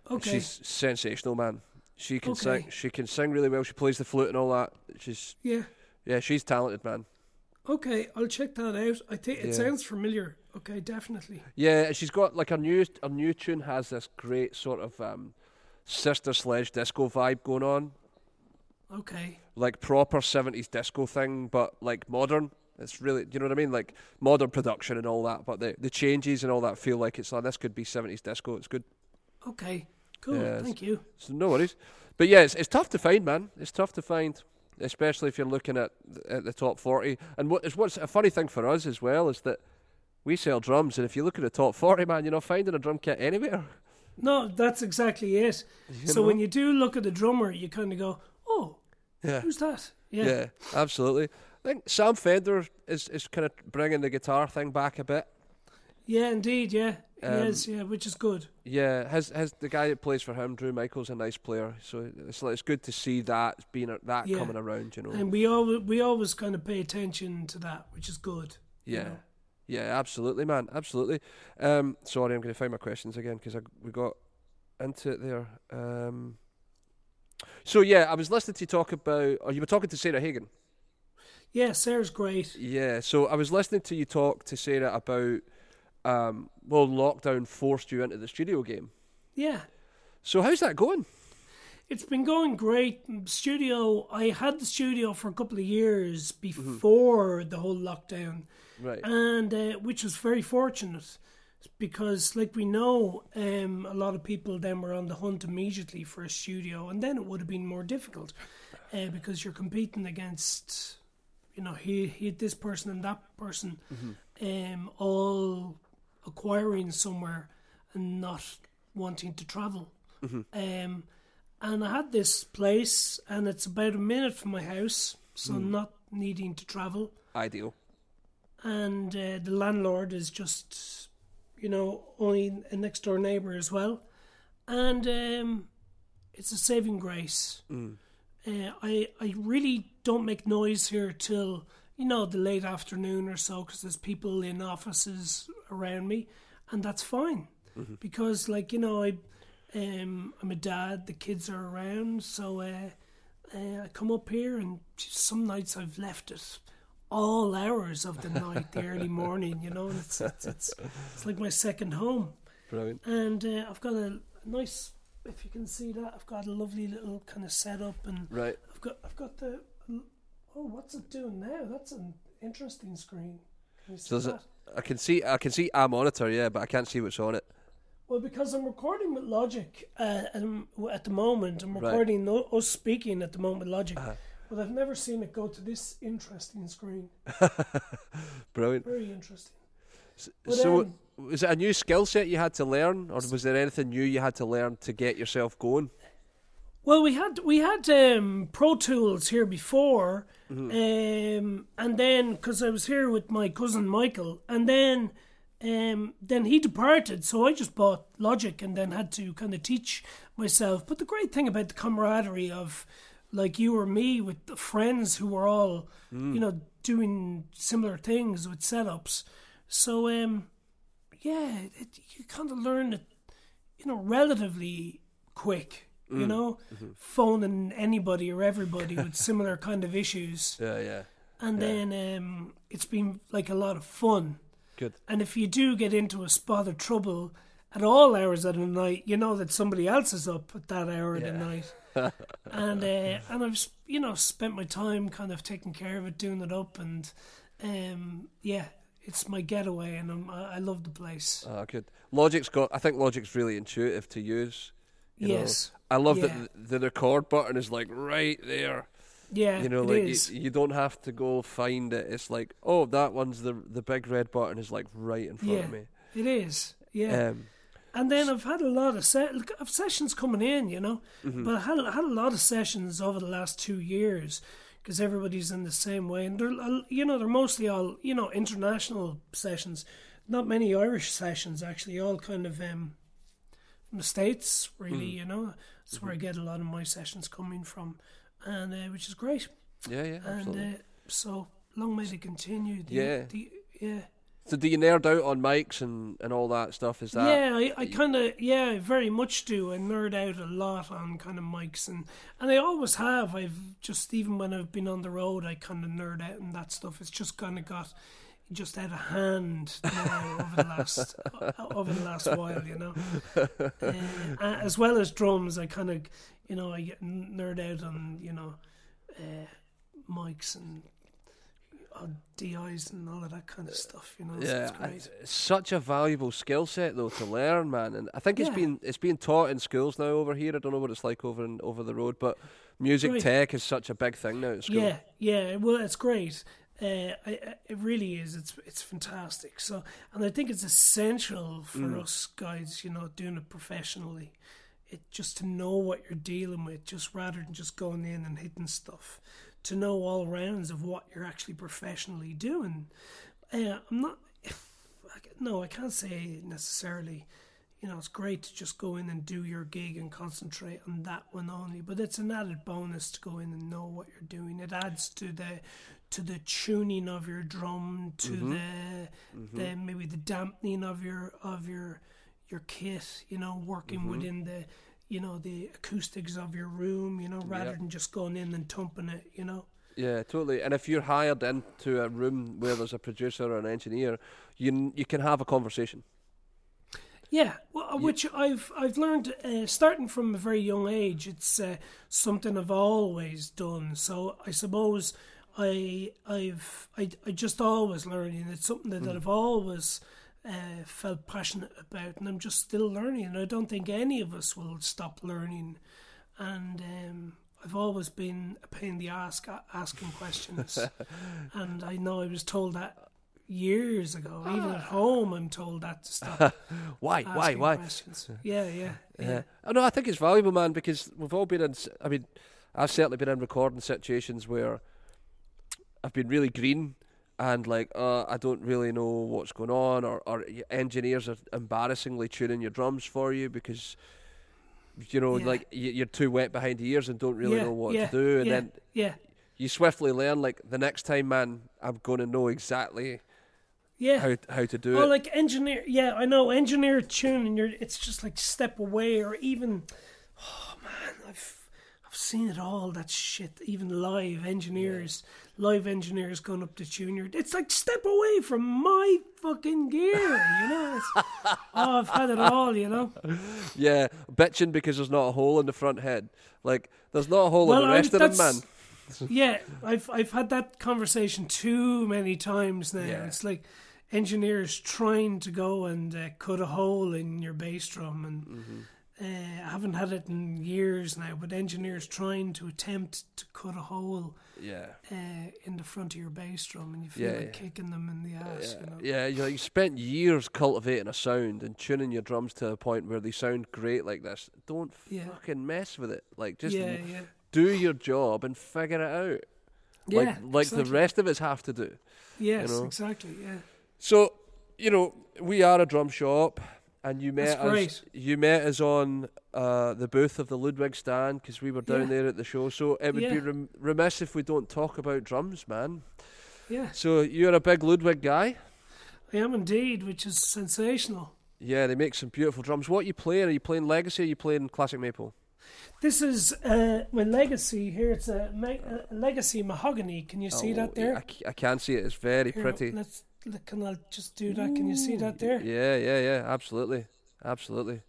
Speaker 3: okay.
Speaker 2: She's sensational, man. She can
Speaker 3: Okay.
Speaker 2: sing. She can sing really well. She plays the flute and all that. She's
Speaker 3: yeah.
Speaker 2: yeah, she's talented, man.
Speaker 3: Okay, I'll check that out. I think it
Speaker 2: Yeah.
Speaker 3: sounds familiar. Okay, definitely.
Speaker 2: Yeah, and she's got like her new her new tune has this great sort of um, sister sledge disco vibe going on,
Speaker 3: Okay.
Speaker 2: like proper seventies disco thing, but like modern. It's really, you know what I mean, like modern production and all that. But the the changes and all that feel like it's like this could be seventies disco. It's good.
Speaker 3: Okay. Cool.
Speaker 2: Yes.
Speaker 3: Thank you.
Speaker 2: So no worries. But yeah, it's, it's tough to find, man. It's tough to find, especially if you're looking at, at the top 40. And what is what's a funny thing for us as well is that we sell drums, and if you look at the top 40, man, you're not finding a drum kit anywhere.
Speaker 3: No, that's exactly it. so
Speaker 2: know?
Speaker 3: when you do look at the drummer, you kind of go, "Oh,
Speaker 2: Yeah.
Speaker 3: who's that?"
Speaker 2: Yeah,
Speaker 3: Yeah.
Speaker 2: absolutely. I think Sam Fender is, is kind of bringing the guitar thing back a bit.
Speaker 3: Yeah, indeed. Yeah, he
Speaker 2: Um,
Speaker 3: is. Yeah, which is good.
Speaker 2: Yeah, his his the guy that plays for him, Drew Michael's a nice player, so it's like, it's good to see that being a, that
Speaker 3: Yeah.
Speaker 2: coming around, you know.
Speaker 3: And we always we always kind of pay attention to that, which is good. you
Speaker 2: Yeah.
Speaker 3: know.
Speaker 2: Yeah, absolutely, man. Absolutely. Um, sorry, I'm going to find my questions again because we got into it there. Um, so yeah, I was listening to you talk about, or you were talking to Sarah Hagen.
Speaker 3: Yeah, Sarah's great.
Speaker 2: Yeah. So I was listening to you talk to Sarah about, um, well, lockdown forced you into the studio game.
Speaker 3: Yeah.
Speaker 2: So how's that going?
Speaker 3: It's been going great. Studio, I had the studio for a couple of years
Speaker 2: Mm-hmm.
Speaker 3: before the whole lockdown,
Speaker 2: Right.
Speaker 3: and uh, which was very fortunate because, like we know, um, a lot of people then were on the hunt immediately for a studio, and then it would have been more difficult uh, because you're competing against, you know, he, he this person and that person, um, all acquiring somewhere and not wanting to travel. Um, and I had this place, and it's about a minute from my house, so not needing to travel.
Speaker 2: Ideal.
Speaker 3: And uh, the landlord is just, you know, only a next door neighbour as well. And um, it's a saving grace. Uh, I I really don't make noise here till you know the late afternoon or so because there's people in offices around me, and that's fine because like you know I um I'm a dad, the kids are around, so uh, uh, I come up here and some nights I've left it all hours of the night, the early morning, you know, and it's it's it's, it's like my second home
Speaker 2: Brilliant.
Speaker 3: and uh, I've got a nice. If you can see that, I've got a lovely little kind of setup, and
Speaker 2: Right.
Speaker 3: I've got I've got the. Oh, what's it doing now? That's an interesting screen. Can you see
Speaker 2: So it,
Speaker 3: that?
Speaker 2: I can see I can see a monitor, yeah, but I can't see what's on it.
Speaker 3: Well, because I'm recording with Logic uh, at the moment, I'm
Speaker 2: Right. Uh-huh.
Speaker 3: recording no- us speaking at the moment with Logic. But I've never seen it go to this interesting screen.
Speaker 2: Brilliant.
Speaker 3: Very interesting. But,
Speaker 2: so,
Speaker 3: um,
Speaker 2: was it a new skill set you had to learn, or was there anything new you had to learn to get yourself going?
Speaker 3: Well, we had we had um, Pro Tools here before,
Speaker 2: Mm-hmm.
Speaker 3: um, and then because I was here with my cousin Michael, and then um, then he departed, so I just bought Logic, and then had to kind of teach myself. But the great thing about the camaraderie of like you or me with the friends who were all
Speaker 2: Mm.
Speaker 3: you know doing similar things with setups, so um, yeah, it, you kind of learn it, you know, relatively quick.
Speaker 2: Mm.
Speaker 3: You know,
Speaker 2: Mm-hmm.
Speaker 3: phoning anybody or everybody with similar kind of issues,
Speaker 2: Yeah, yeah.
Speaker 3: and then um, it's been like a lot of fun.
Speaker 2: Good.
Speaker 3: And if you do get into a spot of trouble at all hours of the night, you know that somebody else is up at that hour of the
Speaker 2: Yeah.
Speaker 3: night. and uh, and I've you know spent my time kind of taking care of it, doing it up, and um, yeah, it's my getaway, and I'm, I I love the place.
Speaker 2: Ah, good. Logic's got. I think Logic's really intuitive to use. you know.
Speaker 3: yes,
Speaker 2: I love
Speaker 3: Yeah.
Speaker 2: that the, record button is like right there.
Speaker 3: yeah,
Speaker 2: You know, like you, you don't have to go find it. It's like, oh, that one's the the big red button is like right in front of
Speaker 3: Yeah.
Speaker 2: me.
Speaker 3: It is, yeah.
Speaker 2: Um,
Speaker 3: And then I've had a lot of se- of sessions coming in, you know,
Speaker 2: Mm-hmm.
Speaker 3: but I had I had a lot of sessions over the last two years because everybody's in the same way, and they're uh, you know they're mostly all you know international sessions, not many Irish sessions actually, all kind of um from the states really,
Speaker 2: Mm.
Speaker 3: you know. That's where I
Speaker 2: Mm-hmm.
Speaker 3: get a lot of my sessions coming from, and uh, which is great.
Speaker 2: yeah, yeah,
Speaker 3: And
Speaker 2: absolutely.
Speaker 3: uh, so long may they continue. The,
Speaker 2: Yeah.
Speaker 3: the, yeah.
Speaker 2: So do you nerd out on mics and, and all that stuff? Is that
Speaker 3: yeah, I, I kind of yeah, very much do. I nerd out a lot on kind of mics and and I always have. I've just even when I've been on the road, I kind of nerd out and that stuff. It's just kind of got just out of hand now over the last over the last while, you know. Uh, as well as drums, I kind of, you know, I get nerd out on you know, uh, mics and on DIs and all of that kind of stuff. You know,
Speaker 2: Yeah,
Speaker 3: it's great.
Speaker 2: it's, such a valuable skill set though to learn, man. And I think it's
Speaker 3: Yeah.
Speaker 2: been it's being taught in schools now over here. I don't know what it's like over in, over the road, but music
Speaker 3: Right.
Speaker 2: tech is such a big thing now at school.
Speaker 3: Yeah, yeah. Well, it's great. Uh, I, I- it really is. It's it's fantastic. So, and I think it's essential for
Speaker 2: Mm.
Speaker 3: us guys, you know, doing it professionally. It just to know what you're dealing with, just rather than just going in and hitting stuff. To know all rounds of what you're actually professionally doing. Uh, I'm not. No, I can't say necessarily. You know, it's great to just go in and do your gig and concentrate on that one only. But it's an added bonus to go in and know what you're doing. It adds to the to the tuning of your drum, to mm-hmm. the mm-hmm. the maybe the dampening of your of your your kit. You know, working mm-hmm. within the you know the acoustics of your room. You know, rather
Speaker 2: Yep.
Speaker 3: than just going in and thumping it. You know.
Speaker 2: Yeah, totally. And if you're hired into a room where there's a producer or an engineer, you n- you can have a conversation.
Speaker 3: Yeah, well, which I've I've learned uh, starting from a very young age. It's uh, something I've always done. So I suppose I I've I, I just always learning. It's something that, that I've always uh, felt passionate about, and I'm just still learning. And I don't think any of us will stop learning. And um, I've always been a pain in the ass asking questions, and I know I was told that years ago. Even at home, I'm told that to stop
Speaker 2: Why? Why? Why?
Speaker 3: questions. Yeah, yeah, yeah.
Speaker 2: Yeah. Oh, no, I think it's valuable, man, because we've all been in. I mean, I've certainly been in recording situations where I've been really green and like, uh, I don't really know what's going on, or, or engineers are embarrassingly tuning your drums for you because. You know,
Speaker 3: Yeah.
Speaker 2: like you're too wet behind the ears and don't really
Speaker 3: Yeah,
Speaker 2: know what
Speaker 3: yeah,
Speaker 2: to do, and then
Speaker 3: yeah,
Speaker 2: you swiftly learn. Like the next time, man, I'm going to know exactly
Speaker 3: yeah.
Speaker 2: how how to do
Speaker 3: Oh,
Speaker 2: it.
Speaker 3: like engineer. Yeah, I know engineer tune, and you're. It's just like step away, or even. Oh man, I've I've seen it all. That shit. Even live engineers, live engineers going up to junior. It's like step away from my fucking gear. You know. It's, oh, I've had it all. You know.
Speaker 2: Yeah, bitching because there's not a hole in the front head. Like there's not a hole
Speaker 3: Well,
Speaker 2: in the
Speaker 3: I-
Speaker 2: rest of them, man.
Speaker 3: yeah, I've I've had that conversation too many times now.
Speaker 2: Yeah.
Speaker 3: It's like engineers trying to go and uh, cut a hole in your bass drum, and
Speaker 2: Mm-hmm.
Speaker 3: Uh, I haven't had it in years now. But engineers trying to attempt to cut a hole
Speaker 2: Yeah.
Speaker 3: uh, in the front of your bass drum, and you feel
Speaker 2: Yeah,
Speaker 3: like
Speaker 2: yeah.
Speaker 3: kicking them in the ass. You know?
Speaker 2: Yeah, you, know, you spent years cultivating a sound and tuning your drums to a point where they sound great like this. Don't
Speaker 3: Yeah.
Speaker 2: fucking mess with it. Like just
Speaker 3: yeah, yeah,
Speaker 2: do your job and figure it out. Like
Speaker 3: yeah.
Speaker 2: like the
Speaker 3: exactly.
Speaker 2: rest of us have to do.
Speaker 3: Yes,
Speaker 2: know.
Speaker 3: exactly. Yeah.
Speaker 2: So, you know, we are a drum shop, and you met
Speaker 3: That's
Speaker 2: us.
Speaker 3: great.
Speaker 2: You met us on uh, the booth of the Ludwig stand because we were down
Speaker 3: Yeah.
Speaker 2: there at the show. So it would be rem- remiss if we don't talk about drums, man.
Speaker 3: Yeah,
Speaker 2: So you're a big Ludwig guy.
Speaker 3: I am indeed, which is sensational.
Speaker 2: Yeah, they make some beautiful drums. What are you playing? Are you playing Legacy? Or are you playing Classic Maple?
Speaker 3: This is uh, legacy here. It's a, a legacy mahogany. Can you see
Speaker 2: Oh,
Speaker 3: that there?
Speaker 2: I, c- I can see it. It's very
Speaker 3: Here,
Speaker 2: pretty.
Speaker 3: Let's look, can I just do that? Can you see that there?
Speaker 2: Yeah, yeah, yeah. Absolutely, absolutely.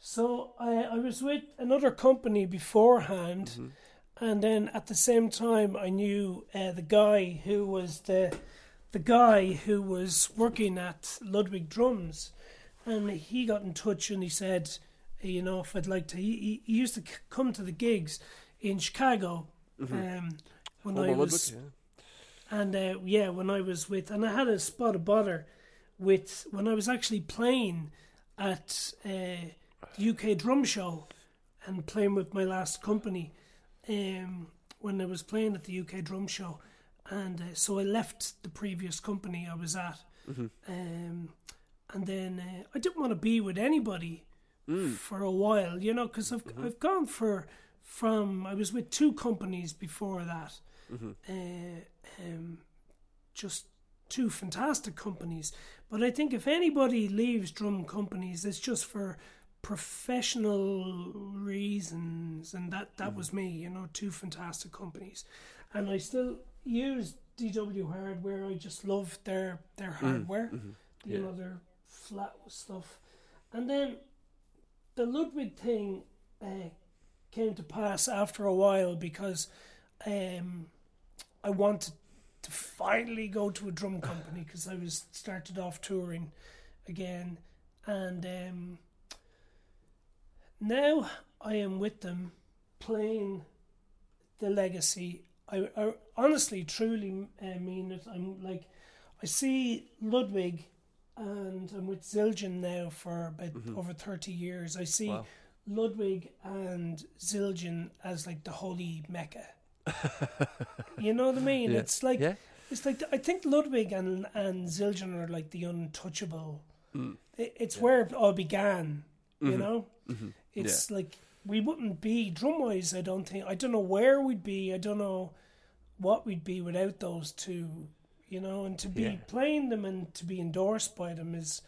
Speaker 3: So I I was with another company beforehand,
Speaker 2: Mm-hmm.
Speaker 3: and then at the same time I knew uh, the guy who was the the guy who was working at Ludwig Drums, and he got in touch and he said, you know, if I'd like to. He, he, used to c- come to the gigs in Chicago. Um, when I was
Speaker 2: yeah.
Speaker 3: and uh, yeah, when I was with, and I had a spot of bother with when I was actually playing at uh, the UK Drum Show and playing with my last company. Um, when I was playing at the UK Drum Show, and uh, so I left the previous company I was at, um, and then uh, I didn't want to be with anybody Mm. for a while, you know, because I've mm-hmm. I've gone for from I was with two companies before that mm-hmm. uh, um, just two fantastic companies. But I think if anybody leaves drum companies, it's just for professional reasons, and that that mm-hmm. was me. You know, two fantastic companies, and I still use DW hardware. I just love their their mm. hardware. You know their flat stuff, and then the Ludwig thing uh, came to pass after a while because um, I wanted to finally go to a drum company because I was started off touring again, and um, now I am with them playing the legacy. I, I honestly, truly uh, mean it. I'm like, I see Ludwig, and I'm with Zildjian now for about over thirty years. I see
Speaker 2: Wow.
Speaker 3: Ludwig and Zildjian as like the holy mecca. you know what I mean?
Speaker 2: Yeah.
Speaker 3: It's like
Speaker 2: Yeah.
Speaker 3: it's like I think Ludwig and and Zildjian are like the untouchable.
Speaker 2: Mm.
Speaker 3: It, it's where it all began.
Speaker 2: Mm-hmm.
Speaker 3: You know, it's like we wouldn't be drum wise. I don't think. I don't know where we'd be. I don't know what we'd be without those two. You know, and to be
Speaker 2: Yeah.
Speaker 3: playing them and to be endorsed by them is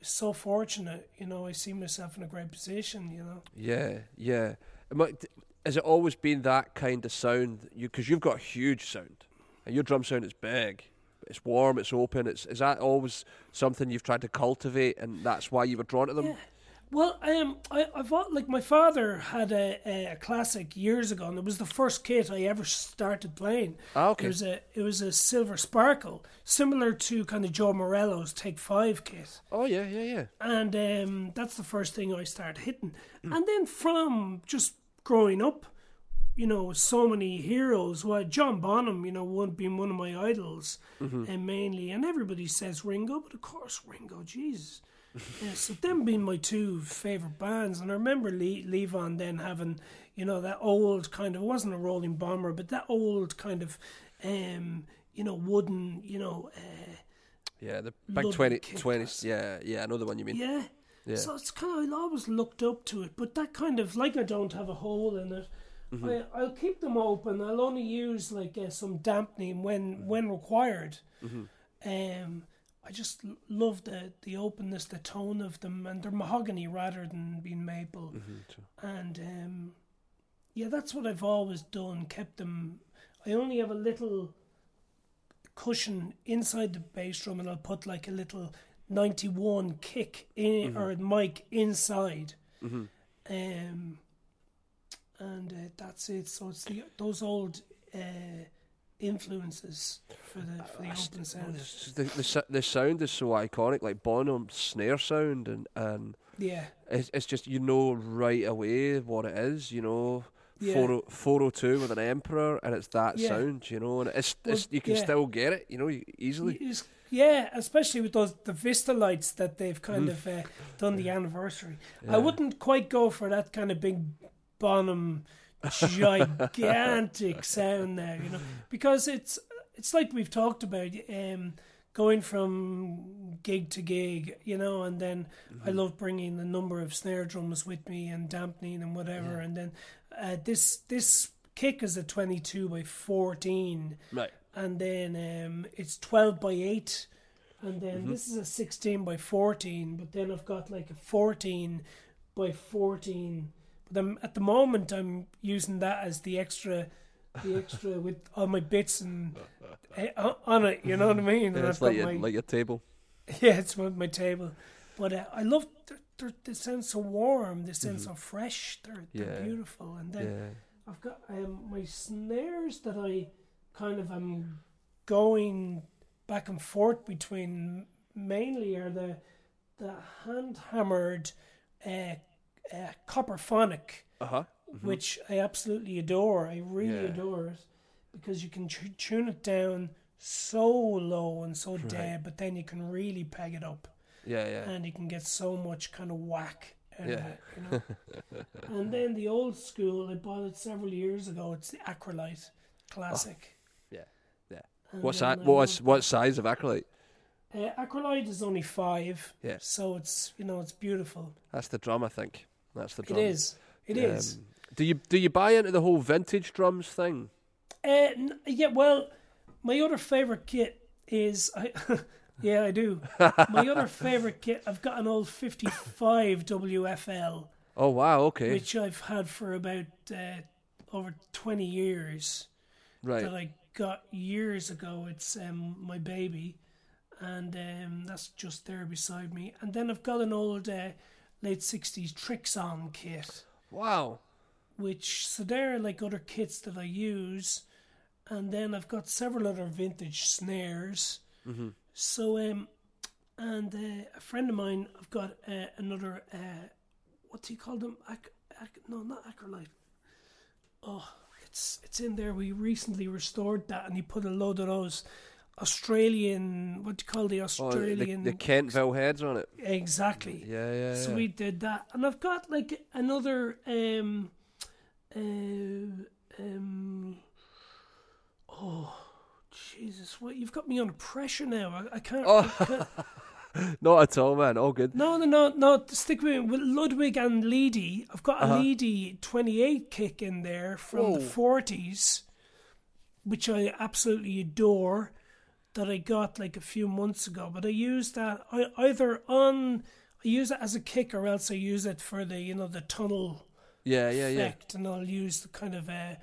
Speaker 3: so fortunate. You know, I see myself in a great position. You know.
Speaker 2: Yeah, yeah. Am I- d- Has it always been that kind of sound? You because you've got a huge sound, and your drum sound is big. It's warm. It's open. It's is that always something you've tried to cultivate, and that's why you were drawn to them?
Speaker 3: Yeah. Well, um, I, I've like my father had a, a, classic years ago, and it was the first kit I ever started playing.
Speaker 2: Ah, okay.
Speaker 3: It was a it was a silver sparkle, similar to kind of Joe Morello's Take Five kit,
Speaker 2: Oh yeah, yeah, yeah.
Speaker 3: and um, that's the first thing I started hitting.
Speaker 2: Mm.
Speaker 3: And then from just growing up, you know, so many heroes. Well, John Bonham, you know, one being one of my idols,
Speaker 2: Mm-hmm.
Speaker 3: and mainly, and everybody says Ringo, but of course Ringo, Jesus. Yeah, so them being my two favorite bands, and I remember Le- Levon then having, you know, that old kind of it wasn't a rolling bomber, but that old kind of, um, you know, wooden, you know, uh,
Speaker 2: Yeah, the back
Speaker 3: Ludwig
Speaker 2: 20,
Speaker 3: kit
Speaker 2: 20
Speaker 3: was-
Speaker 2: Yeah, yeah. another one you mean.
Speaker 3: yeah.
Speaker 2: Yeah.
Speaker 3: So it's kind of I always looked up to it, but that kind of like I don't have a hole in it.
Speaker 2: Mm-hmm.
Speaker 3: I, I'll keep them open. I'll only use like uh, some dampening when when required.
Speaker 2: Mm-hmm.
Speaker 3: Um, I just love the the openness, the tone of them, and they're mahogany rather than being maple.
Speaker 2: Mm-hmm,
Speaker 3: And um, yeah, that's what I've always done. Kept them. I only have a little cushion inside the bass drum, and I'll put like a little ninety-one kick in or mic inside. Um, and uh, that's it. So it's the those old uh, influences for the for the open sound.
Speaker 2: The, the the sound is so iconic, like Bonham's snare sound, and and
Speaker 3: Yeah,
Speaker 2: it's it's just you know right away what it is. You know,
Speaker 3: Yeah.
Speaker 2: 40 402 with an emperor, and it's that
Speaker 3: Yeah.
Speaker 2: sound. You know, and it's,
Speaker 3: Well,
Speaker 2: it's you can
Speaker 3: yeah.
Speaker 2: still get it. You know, easily.
Speaker 3: It's- yeah, especially with those the Vistalites that they've kind of uh, done the anniversary. I wouldn't quite go for that kind of big Bonham gigantic sound there, you know, because it's it's like we've talked about um, going from gig to gig, you know, and then I love bringing a number of snare drums with me and dampening and whatever, and then uh, this this kick is a twenty two by fourteen
Speaker 2: Right.
Speaker 3: and then um, it's 12 by 8 and then
Speaker 2: Mm-hmm.
Speaker 3: this is a 16 by 14 but then i've got like a 14 by 14 but I'm, at the moment i'm using that as the extra the extra with all my bits and uh, on it you know what i mean and
Speaker 2: Yeah,
Speaker 3: I've
Speaker 2: it's like your,
Speaker 3: my,
Speaker 2: like your table.
Speaker 3: yeah it's my, my table but uh, i love they're, they're, they sound so warm they sound so fresh they're, they're
Speaker 2: Mm-hmm.
Speaker 3: Beautiful and then
Speaker 2: Yeah.
Speaker 3: I've got um, my snares that I kind of am going back and forth between. Mainly are the the hand hammered uh, uh, Copperphonic,
Speaker 2: Uh huh.
Speaker 3: which I absolutely adore. I really
Speaker 2: Yeah.
Speaker 3: adore it because you can t- tune it down so low and so dead, but then you can really peg it up
Speaker 2: Yeah, yeah.
Speaker 3: and you can get so much kind of whack out
Speaker 2: Yeah.
Speaker 3: of it. You know? and then the old school, I bought it several years ago. It's the Acrolite Classic.
Speaker 2: Yeah. Yeah.
Speaker 3: And
Speaker 2: What's that? What's what size of acrylite?
Speaker 3: Uh, Acrolite is only five.
Speaker 2: Yeah.
Speaker 3: So it's you know it's beautiful.
Speaker 2: That's the drum, I think. That's the
Speaker 3: It
Speaker 2: drum.
Speaker 3: is. It is.
Speaker 2: Um, Do you do you buy into the whole vintage drums thing?
Speaker 3: Uh, n- yeah. Well, my other favorite kit is I. yeah, I do. my other favorite kit. I've got an old fifty-five WFL.
Speaker 2: Oh wow, okay.
Speaker 3: which I've had for about uh, over 20 years.
Speaker 2: Right.
Speaker 3: that I got years ago. It's um, my baby, and um, that's just there beside me. And then I've got an old uh, late '60s Trixon kit,
Speaker 2: Wow.
Speaker 3: which so they're like other kits that I use, and then I've got several other vintage snares.
Speaker 2: Mm-hmm.
Speaker 3: So um, and uh, a friend of mine, I've got uh, another. Uh, what do you call them? Ac- ac- no, not acrylite. Oh, it's it's in there. We recently restored that, and he put a load of those Australian. What do you call the
Speaker 2: Oh, the,
Speaker 3: Australian?
Speaker 2: the Kentville heads on it.
Speaker 3: exactly.
Speaker 2: Yeah, yeah, yeah.
Speaker 3: So we did that, and I've got like another. Um, uh, um, oh, Jesus! What you've got me under pressure now. I, I can't.
Speaker 2: Oh.
Speaker 3: I can't-
Speaker 2: Not at all, man. All good.
Speaker 3: no, no, no, no. Stick with, with Ludwig and Leedy. I've got a
Speaker 2: Uh-huh.
Speaker 3: Leedy 28 kick in there from the 40s, which I absolutely adore. That I got like a few months ago, but I use that I, either on I use it as a kick or else I use it for the you know the tunnel
Speaker 2: Yeah, yeah, yeah.
Speaker 3: effect, and I'll use the kind of uh,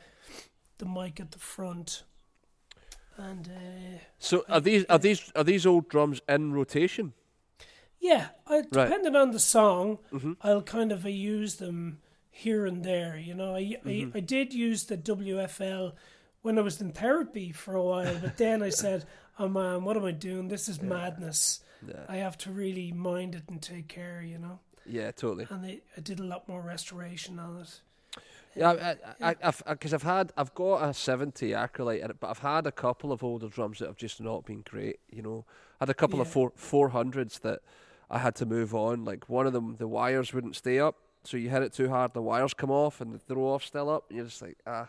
Speaker 3: the mic at the front, and uh,
Speaker 2: So are these are these are these old drums in rotation?
Speaker 3: yeah, I,
Speaker 2: Right.
Speaker 3: depending on the song,
Speaker 2: Mhm.
Speaker 3: I'll kind of uh, use them here and there. You know, I,
Speaker 2: Mm-hmm.
Speaker 3: I I did use the WFL when I was in therapy for a while, but then I said, "Oh man, what am I doing? This is madness.
Speaker 2: Yeah.
Speaker 3: I have to really mind it and take care." You know,
Speaker 2: Yeah, totally.
Speaker 3: and I, I did a lot more restoration on it.
Speaker 2: Yeah, I, I, I've because I've had I've got a seventy acrylite but I've had a couple of older drums that have just not been great. You know, I had a couple of four four hundreds that I had to move on. Like one of them, the wires wouldn't stay up, so you hit it too hard, the wires come off, and the throw off still up. And you're just like, ah,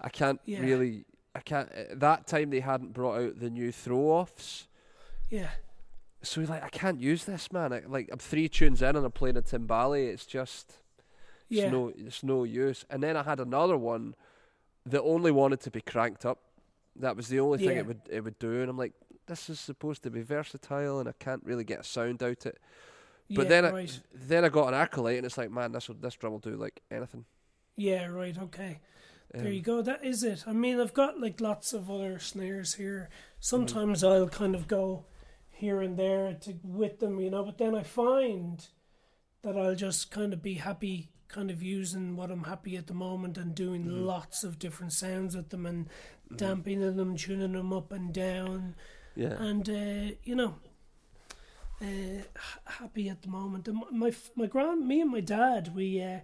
Speaker 2: I can't
Speaker 3: Yeah.
Speaker 2: really. I can't. At that time, they hadn't brought out the new throw offs.
Speaker 3: Yeah,
Speaker 2: So like, I can't use this, man. I, like I'm three tunes in and I'm playing a timbale. It's just, it's
Speaker 3: yeah,
Speaker 2: no, it's no use. And then I had another one that only wanted to be cranked up. That was the only thing
Speaker 3: Yeah.
Speaker 2: it would it would do. And I'm like, this is supposed to be versatile, and I can't really get a sound out of it. But
Speaker 3: yeah,
Speaker 2: then I, then I got an acrylite, and it's like, man, this will, this drum will do like anything.
Speaker 3: Yeah, right. Okay. There
Speaker 2: Um,
Speaker 3: you go. That is it. I mean, I've got like lots of other snares here. Sometimes
Speaker 2: Mm-hmm.
Speaker 3: I'll kind of go here and there to with them, you know. But then I find that I'll just kind of be happy, kind of using what I'm happy at the moment and doing
Speaker 2: Mm-hmm.
Speaker 3: lots of different sounds with them and dampening them, tuning them up and down,
Speaker 2: Yeah.
Speaker 3: and uh, you know. Uh, happy at the moment. And my my grand, me and my dad, we uh,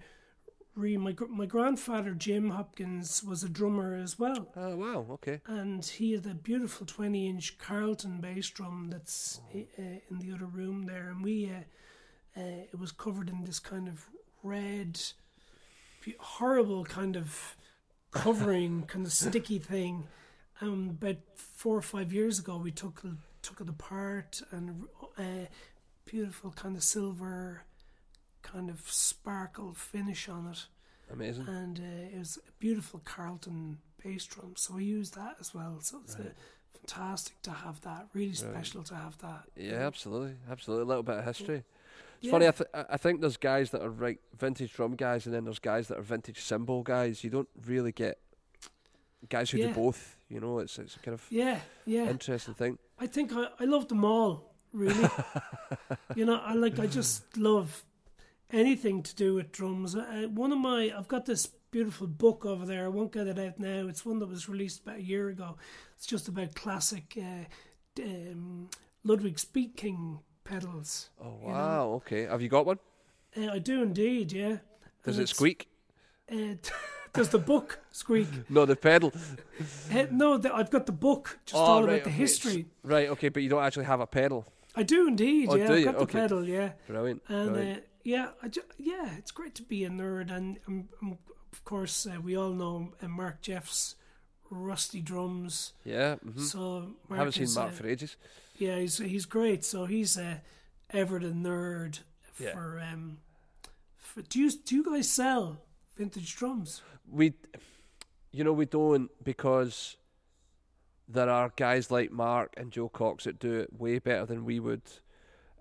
Speaker 3: re my my grandfather Jim Hopkins was a drummer as well,
Speaker 2: Oh wow. Okay.
Speaker 3: and he had a beautiful twenty inch Carlton bass drum that's uh, in the other room there, and we uh, uh, it was covered in this kind of red, horrible kind of covering, kind of sticky thing. Um, about four or five years ago, we took took it apart and uh, beautiful kind of silver, kind of sparkle finish on it
Speaker 2: Amazing.
Speaker 3: and uh, it was a beautiful Carlton bass drum. So we used that as well. So it's uh fantastic to have that. Really special to have that.
Speaker 2: Yeah, absolutely, absolutely. A little bit of history. It's
Speaker 3: Yeah.
Speaker 2: funny. I, th- I think there's guys that are right vintage drum guys, and then there's guys that are vintage cymbal guys. You don't really get guys who
Speaker 3: Yeah.
Speaker 2: do both. You know, it's it's a kind of
Speaker 3: Yeah, yeah.
Speaker 2: interesting thing.
Speaker 3: I think I, I love them all. Really, you know, I like. I just love anything to do with drums. Uh, one of my, I've got this beautiful book over there. I won't get it out now. It's one that was released about a year ago. It's just about classic uh, um, Ludwig Speed King pedals.
Speaker 2: Oh
Speaker 3: You know?
Speaker 2: wow, okay. Have you got one?
Speaker 3: Uh, I do indeed, yeah.
Speaker 2: Does
Speaker 3: And
Speaker 2: it squeak?
Speaker 3: Uh, does the book squeak?
Speaker 2: No, the pedal.
Speaker 3: Uh, no, the, I've got the book, just
Speaker 2: Oh,
Speaker 3: all
Speaker 2: right,
Speaker 3: about the
Speaker 2: okay.
Speaker 3: history.
Speaker 2: Right, okay, but you don't actually have a pedal.
Speaker 3: I do indeed,
Speaker 2: Oh,
Speaker 3: yeah.
Speaker 2: do
Speaker 3: I've got the pedal, yeah.
Speaker 2: Brilliant.
Speaker 3: And
Speaker 2: brilliant.
Speaker 3: Yeah, I ju- yeah, it's great to be a nerd, and um, um, of course uh, we all know uh, Mark Jeff's rusty drums.
Speaker 2: yeah. hmm
Speaker 3: So
Speaker 2: I
Speaker 3: Mark
Speaker 2: haven't seen Mark
Speaker 3: uh,
Speaker 2: for ages.
Speaker 3: Yeah, he's he's great. So he's uh, ever the nerd
Speaker 2: Yeah.
Speaker 3: for um. For, do you do you guys sell vintage drums?
Speaker 2: we you know we don't because there are guys like Mark and Joe Cox that do it way better than we would.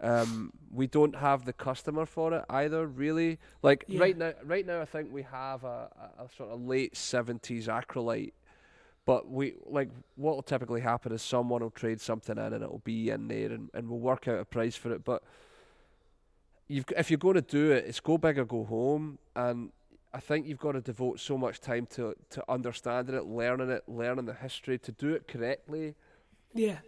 Speaker 2: Um, we don't have the customer for it either, really. Like
Speaker 3: Yeah.
Speaker 2: right now, right now, I think we have a, a, sort of late seventies acrylite, But we like what will typically happen is someone will trade something in and it'll be in there and, and we'll work out a price for it. But you've if you're going to do it, it's go big or go home. And I think you've got to devote so much time to to understanding it, learning it, learning the history, to do it correctly.
Speaker 3: Yeah.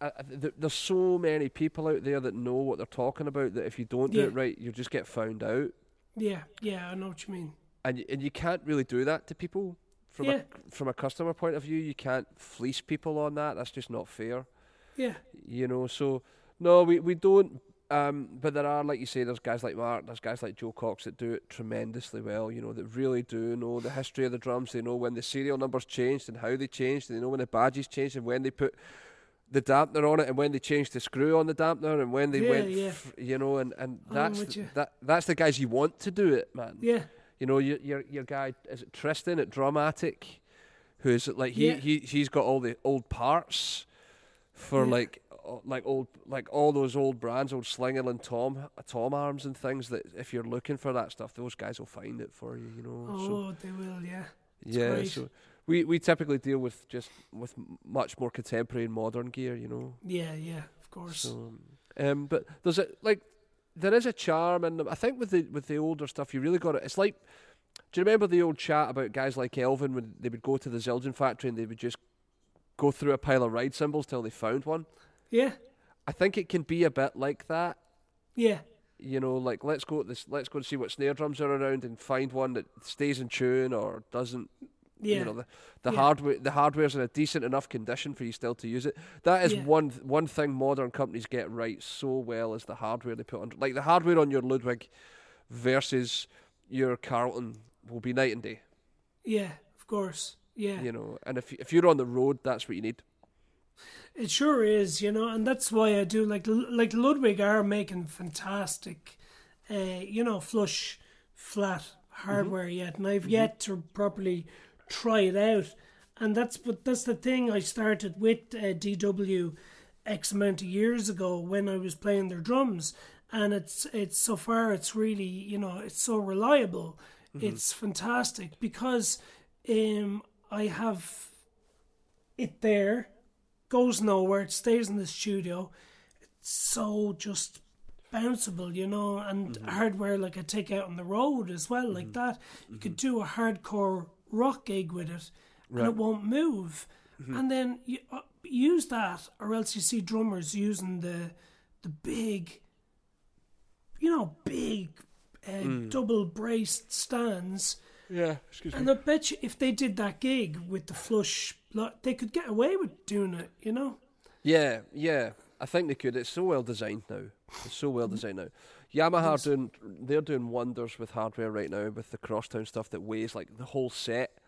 Speaker 2: I, I, th- there's so many people out there that know what they're talking about that if you don't do
Speaker 3: Yeah.
Speaker 2: it right, you just get found out.
Speaker 3: Yeah. Yeah. I know what you mean.
Speaker 2: and y- and you can't really do that to people from
Speaker 3: Yeah.
Speaker 2: a from a customer point of view. You can't fleece people on that. That's just not fair.
Speaker 3: Yeah.
Speaker 2: You know. So no, we we don't. Um, but there are, like you say, there's guys like Mark, there's guys like Joe Cox that do it tremendously well. You know, that really do know the history of the drums. They know when the serial numbers changed and how they changed. They know when the badges changed and when they put the dampener on it and when they changed the screw on the dampener and when they
Speaker 3: Yeah,
Speaker 2: went.
Speaker 3: yeah.
Speaker 2: f- you know, and and that's
Speaker 3: with
Speaker 2: th-
Speaker 3: you.
Speaker 2: that that's the guys you want to do it, man.
Speaker 3: Yeah.
Speaker 2: You know, your your your guy is it Tristan at Dramatic, who's like he,
Speaker 3: Yeah.
Speaker 2: he he's got all the old parts for
Speaker 3: Yeah.
Speaker 2: like like old like all those old brands, old Slingerland Tom Tom arms and things that if you're looking for that stuff, those guys will find it for you. You know. So
Speaker 3: Oh, they will. Yeah.
Speaker 2: yeah. So we we typically deal with just with m- much more contemporary and modern gear. You know.
Speaker 3: Yeah. Yeah. Of course.
Speaker 2: So, um, but there's a like there is a charm in them. I think with the with the older stuff, you really got to It's like, do you remember the old chat about guys like Elvin when they would go to the Zildjian factory and they would just go through a pile of ride cymbals till they found one?
Speaker 3: yeah.
Speaker 2: I think it can be a bit like that.
Speaker 3: Yeah.
Speaker 2: You know, like let's go this, let's go and see what snare drums are around and find one that stays in tune or doesn't.
Speaker 3: Yeah.
Speaker 2: You know, the, the
Speaker 3: Yeah.
Speaker 2: hardware the hardware's in a decent enough condition for you still to use it. That is
Speaker 3: Yeah.
Speaker 2: one one thing modern companies get right so well is the hardware they put on. Like the hardware on your Ludwig versus your Carlton will be night and day.
Speaker 3: yeah. Of course. Yeah.
Speaker 2: You know, and if if you're on the road, that's what you need.
Speaker 3: It sure is, you know, and that's why I do like like Ludwig are making fantastic, uh, you know, flush flat hardware yet, and I've yet to properly try it out, and that's but that's the thing I started with uh, DW X amount of years ago when I was playing their drums, and it's it's so far it's really you know it's so reliable, it's fantastic because um I have it there goes nowhere. It stays in the studio. It's so just bounceable, you know, and hardware like I take out on the road as well, like that. You could do a hardcore rock gig with it, and
Speaker 2: Right.
Speaker 3: it won't move. And then you uh, use that, or else you see drummers using the the big, you know, big uh, double braced stands.
Speaker 2: Yeah, excuse
Speaker 3: And I bet you if they did that gig with the flush, lo- they could get away with doing it, you know?
Speaker 2: Yeah, yeah. I think they could. It's so well designed now. It's so well designed now. Yamaha are doing they're doing wonders with hardware right now with the crosstown stuff that weighs like the whole set.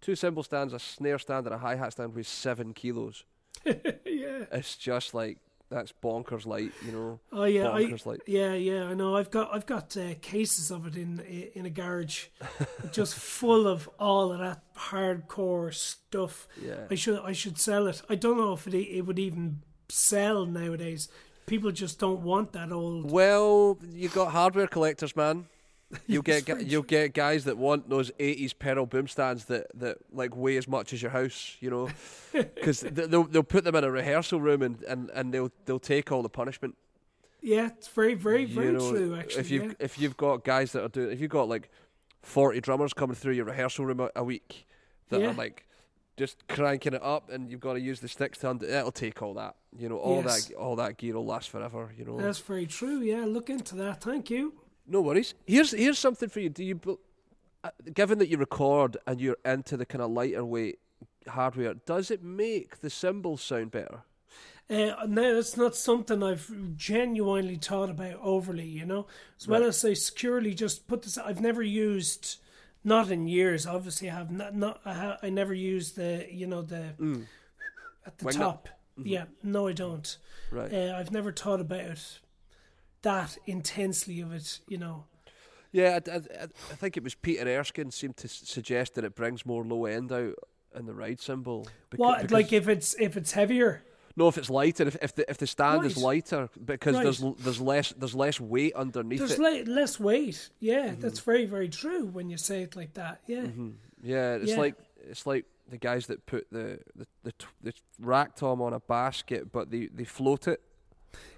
Speaker 2: Two cymbal stands, a snare stand, and a hi hat stand weighs seven kilos.
Speaker 3: yeah.
Speaker 2: It's just like that's bonkers light, you know.
Speaker 3: Oh yeah, I, yeah, yeah. I know. I've got I've got uh, cases of it in in a garage, just full of all of that hardcore stuff.
Speaker 2: Yeah.
Speaker 3: I should I should sell it. I don't know if it it would even sell nowadays. People just don't want that old.
Speaker 2: Well, you've got hardware collectors, man. You'll get you'll get guys that want those '80s pedal boom stands that, that like weigh as much as your house, you know, because they'll they'll put them in a rehearsal room and, and, and they'll they'll take all the punishment.
Speaker 3: Yeah, it's very very very
Speaker 2: you know,
Speaker 3: true. Actually,
Speaker 2: if you've
Speaker 3: yeah.
Speaker 2: if you've got guys that are doing, if you've got like forty drummers coming through your rehearsal room a, a week that
Speaker 3: Yeah.
Speaker 2: are like just cranking it up, and you've got to use the sticks to undo, it'll take all that. You know, all
Speaker 3: Yes.
Speaker 2: that all that gear will last forever. You know,
Speaker 3: That's very true. Yeah, look into that. Thank you.
Speaker 2: no worries. Here's here's something for you. Do you, uh, given that you record and you're into the kind of lighter weight hardware, does it make the cymbals sound better?
Speaker 3: Uh, no, it's not something I've genuinely thought about overly, you know. As well as I securely just put this, I've never used, not in years, obviously, I have not, not I, ha, I never used the, you know, the at the top. Yeah, no, I don't.
Speaker 2: Right.
Speaker 3: Uh, I've never thought about that intensely of it, you know.
Speaker 2: Yeah, I, I, I think it was Peter Erskine seemed to s- suggest that it brings more low end out in the ride beca-
Speaker 3: What, like if it's if it's heavier?
Speaker 2: No, if it's lighter, if, if the if the stand is lighter, because there's
Speaker 3: Right.
Speaker 2: l- there's less there's less weight underneath
Speaker 3: There's
Speaker 2: it.
Speaker 3: le- less weight. Yeah,
Speaker 2: Mm-hmm.
Speaker 3: that's very very true when you say it like that. Yeah.
Speaker 2: yeah, it's
Speaker 3: Yeah.
Speaker 2: like it's like the guys that put the the the, t- the rack tom on a basket, but they they float it.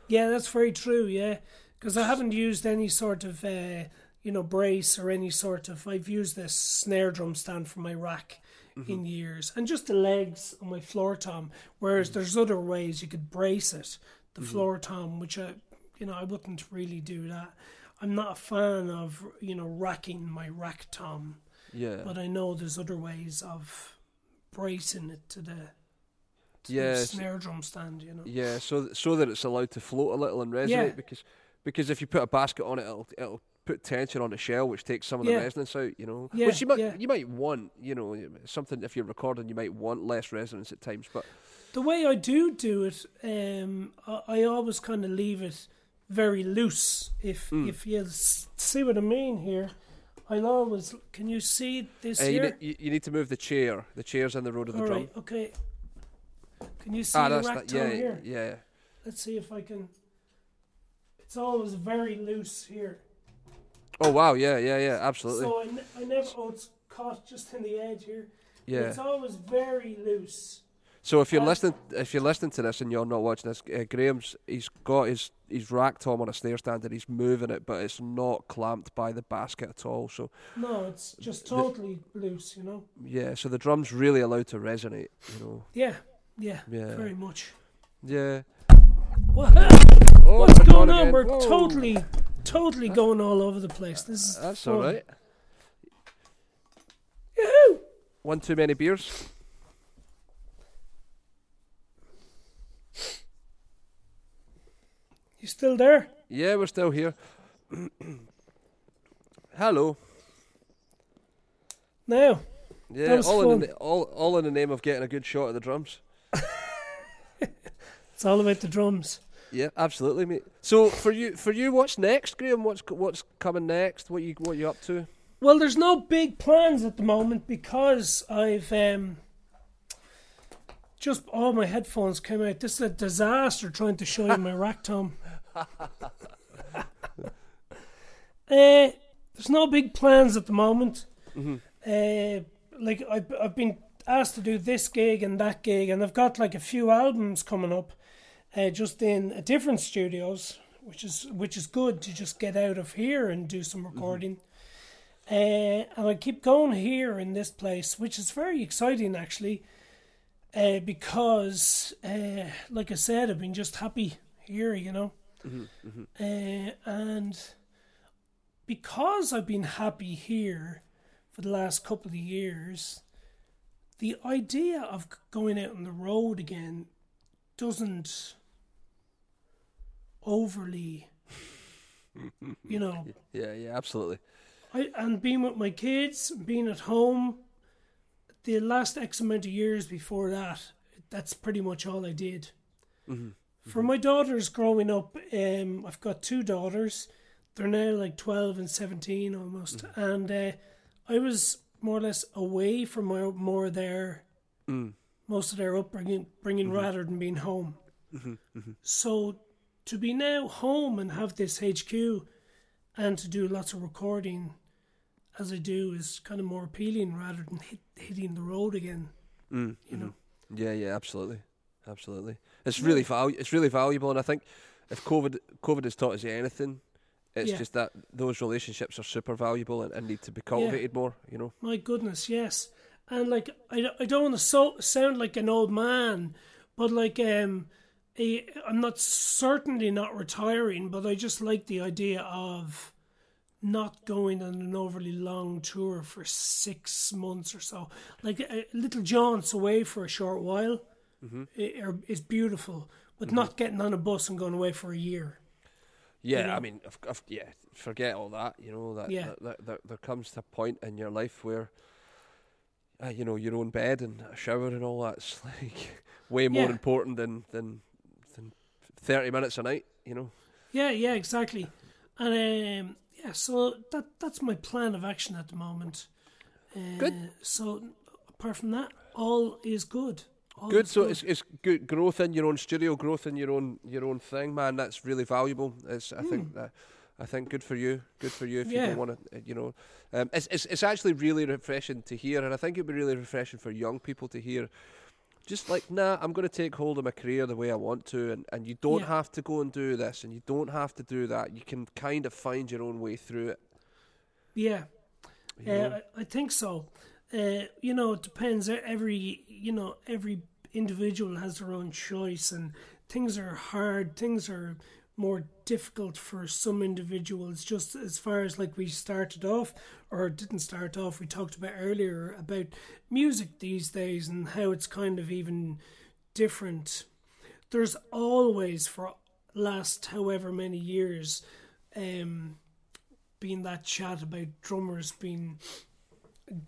Speaker 3: Yeah, that's very true. Yeah, because I haven't used any sort of uh, you know brace or any sort of. I've used this snare drum stand for my rack in mm-hmm. years, and just the legs on my floor tom. Whereas mm. there's other ways you could brace it, the mm-hmm. floor tom, which I you know I wouldn't really do that. I'm not a fan of you know racking my rack tom,
Speaker 2: Yeah,
Speaker 3: but I know there's other ways of bracing it to the,
Speaker 2: Yes.
Speaker 3: snare drum stand. You know.
Speaker 2: yeah. So th- so that it's allowed to float a little and resonate
Speaker 3: Yeah.
Speaker 2: because because if you put a basket on it, it'll it'll put tension on the shell, which takes some of
Speaker 3: Yeah.
Speaker 2: the resonance out. You know,
Speaker 3: Yeah,
Speaker 2: which you might
Speaker 3: yeah.
Speaker 2: you might want. You know, something if you're recording, you might want less resonance at times, but
Speaker 3: The way I do do it, um, I, I always kind of leave it very loose. If
Speaker 2: Hmm.
Speaker 3: if you see what I mean here, I'll always. Can you see this
Speaker 2: uh, you, you, you need to move the chair. The chair's in the road of the
Speaker 3: All
Speaker 2: drum.
Speaker 3: right, okay. Can you see
Speaker 2: Ah,
Speaker 3: the rack
Speaker 2: that. Yeah,
Speaker 3: here?
Speaker 2: yeah.
Speaker 3: Let's see if I can. It's always very loose here,
Speaker 2: Oh wow, yeah, yeah, yeah, absolutely.
Speaker 3: so I, I never. Oh, it's caught just in the edge here.
Speaker 2: yeah.
Speaker 3: It's always very loose.
Speaker 2: So if you're
Speaker 3: Uh,
Speaker 2: listening, if you're listening to this and you're not watching this, uh, Graham's he's got his he's rack tom on a snare stand and he's moving it, but it's not clamped by the basket at all. So
Speaker 3: No, it's just
Speaker 2: The-
Speaker 3: totally loose. You know.
Speaker 2: yeah, so the drum's really allowed to resonate. You know,
Speaker 3: Yeah, yeah,
Speaker 2: yeah,
Speaker 3: very much.
Speaker 2: yeah.
Speaker 3: What?
Speaker 2: Oh,
Speaker 3: What's going on?
Speaker 2: again.
Speaker 3: We're
Speaker 2: Whoa.
Speaker 3: totally, totally going all over the place. This is
Speaker 2: That's
Speaker 3: fun.
Speaker 2: all right.
Speaker 3: Yahoo!
Speaker 2: One too many beers.
Speaker 3: You still there?
Speaker 2: Yeah, we're still here. Hello.
Speaker 3: Now,
Speaker 2: Yeah, all in the, all all in the name of getting a good shot at the drums.
Speaker 3: it's all about the drums.
Speaker 2: Yeah, absolutely, mate. So for you, for you, what's next, Graham? What's what's coming next? What you what you up to?
Speaker 3: Well, there's no big plans at the moment because I've um, just all my headphones came out. This is a disaster trying to show you my rack tom. uh, there's no big plans at the moment. Uh, like I've, I've been asked to do this gig and that gig, and I've got like a few albums coming up, uh, just in different studios, which is which is good to just get out of here and do some recording. Uh, and I keep going here in this place, which is very exciting actually, uh, because, uh, like I said, I've been just happy here, you know. Uh, and because I've been happy here for the last couple of years, the idea of going out on the road again doesn't overly, you know,
Speaker 2: Yeah, yeah, absolutely.
Speaker 3: I and being with my kids, being at home, the last X amount of years before that, that's pretty much all I did. Mm-hmm, For mm-hmm. my daughters growing up, um, I've got two daughters. They're now like twelve and seventeen almost, mm-hmm. and uh, I was more or less away from my, more their mm. most of their upbringing, bringing rather than being home. So to be now home and have this HQ and to do lots of recording as I do is kind of more appealing rather than hit, hitting the road again.
Speaker 2: Mm,
Speaker 3: You know,
Speaker 2: Yeah, yeah, absolutely, absolutely. It's really val- It's really valuable, and I think if COVID COVID has taught us anything, it's
Speaker 3: Yeah.
Speaker 2: just that those relationships are super valuable and, and need to be cultivated more. You know.
Speaker 3: my goodness, yes. And like I, don't- I don't want to so, sound like an old man, but like um, I'm not certainly not retiring, but I just like the idea of not going on an overly long tour for six months or so. Like a, little jaunts away for a short while mm-hmm. i- are- is beautiful, but mm-hmm. not getting on a bus and going away for a year.
Speaker 2: Yeah,
Speaker 3: know?
Speaker 2: I mean, of, of, yeah, forget all that. You know that,
Speaker 3: Yeah.
Speaker 2: that, that, that there comes to a point in your life where, uh, you know, your own bed and a shower and all that's like way more
Speaker 3: Yeah.
Speaker 2: important than than thirty minutes a night. You know.
Speaker 3: Yeah, yeah, exactly. And um, yeah, so that that's my plan of action at the moment. Uh,
Speaker 2: Good.
Speaker 3: So apart from that, all is good. All
Speaker 2: Good.
Speaker 3: is
Speaker 2: So it's it's good growth in your own studio, growth in your own your own thing, man. That's really valuable. It's I
Speaker 3: Hmm.
Speaker 2: think that I think good for you. Good for you if you don't want to, you know. Um, it's, it's it's actually really refreshing to hear, and I think it'd be really refreshing for young people to hear. Just like, nah, I'm going to take hold of my career the way I want to, and, and you don't
Speaker 3: Yeah.
Speaker 2: have to go and do this, and you don't have to do that. You can kind of find your own way through it.
Speaker 3: Yeah,
Speaker 2: you
Speaker 3: uh. I, I think so. Uh, you know, it depends. Every you know, every individual has their own choice, and things are hard. Things are more difficult for some individuals. Just as far as like we started off, or didn't start off, we talked about earlier about music these days and how it's kind of even different. There's always for last however many years, um, being that chat about drummers being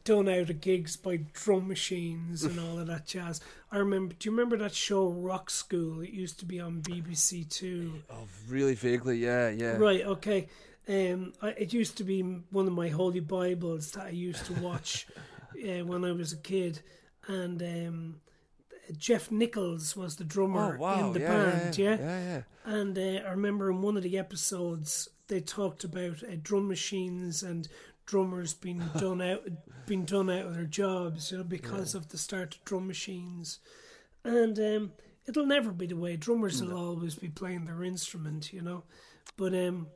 Speaker 3: done out of gigs by drum machines and all of that jazz. I remember. Do you remember that show Rock School? It used to be on BBC Two.
Speaker 2: oh, really vaguely, yeah, yeah.
Speaker 3: Right. Okay. Um, I, it used to be one of my holy bibles that I used to watch uh, when I was a kid, and um, Geoff Nicholls was the
Speaker 2: Oh,
Speaker 3: drummer
Speaker 2: wow,
Speaker 3: in the
Speaker 2: yeah,
Speaker 3: band.
Speaker 2: yeah,
Speaker 3: Yeah.
Speaker 2: yeah, yeah.
Speaker 3: And uh, I remember in one of the episodes they talked about uh, drum machines and drummers being done out, being done out of their jobs, you know, because of the start of drum machines. And um, it'll never be the way. Drummers will always be playing their instrument, you know. But um,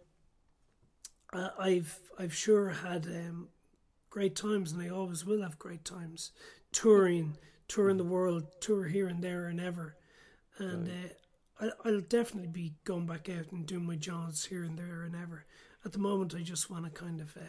Speaker 3: I- I've I've sure had um, great times, and I always will have great times touring, touring the world, tour here and there and ever. And uh, I, I'll definitely be going back out and doing my jobs here and there and ever. At the moment, I just want to kind of, uh,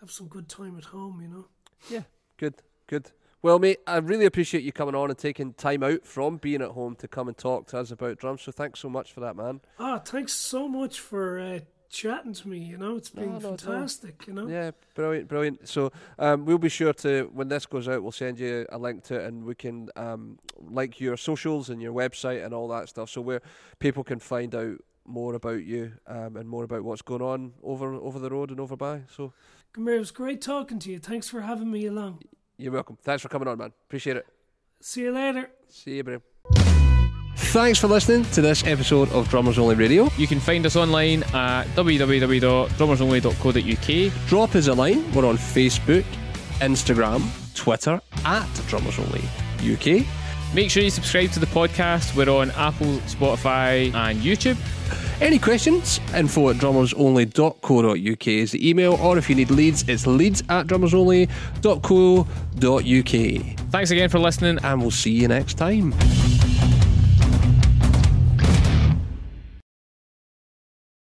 Speaker 3: have some good time at home. You know.
Speaker 2: Yeah, good, good. Well, mate, I really appreciate you coming on and taking time out from being at home to come and talk to us about drums. So thanks so much for that, man.
Speaker 3: Ah, thanks so much for uh, chatting to me. You know, it's been
Speaker 2: No, not at all.
Speaker 3: fantastic. You know.
Speaker 2: Yeah, brilliant, brilliant. So um, we'll be sure to when this goes out, we'll send you a link to it, and we can um, like your socials and your website and all that stuff, so where people can find out more about you um, and more about what's going on over over the road and over by. So
Speaker 3: Come here, it was great talking to you. Thanks for having me along.
Speaker 2: you're welcome. Thanks for coming on, man. Appreciate it.
Speaker 3: See you later.
Speaker 2: See you, bro. Thanks for listening to this episode of Drummers Only Radio.
Speaker 4: You can find us online at www.drummersonly.co.uk.
Speaker 2: Drop us a line. We're on Facebook, Instagram, Twitter at Drummers Only UK.
Speaker 4: Make sure you subscribe to the podcast. We're on Apple, Spotify, and YouTube.
Speaker 2: Any questions? Info at drummersonly.co.uk is the email, or if you need leads, it's leads at drummersonly.co.uk.
Speaker 4: Thanks again for listening.
Speaker 2: And we'll see you next time.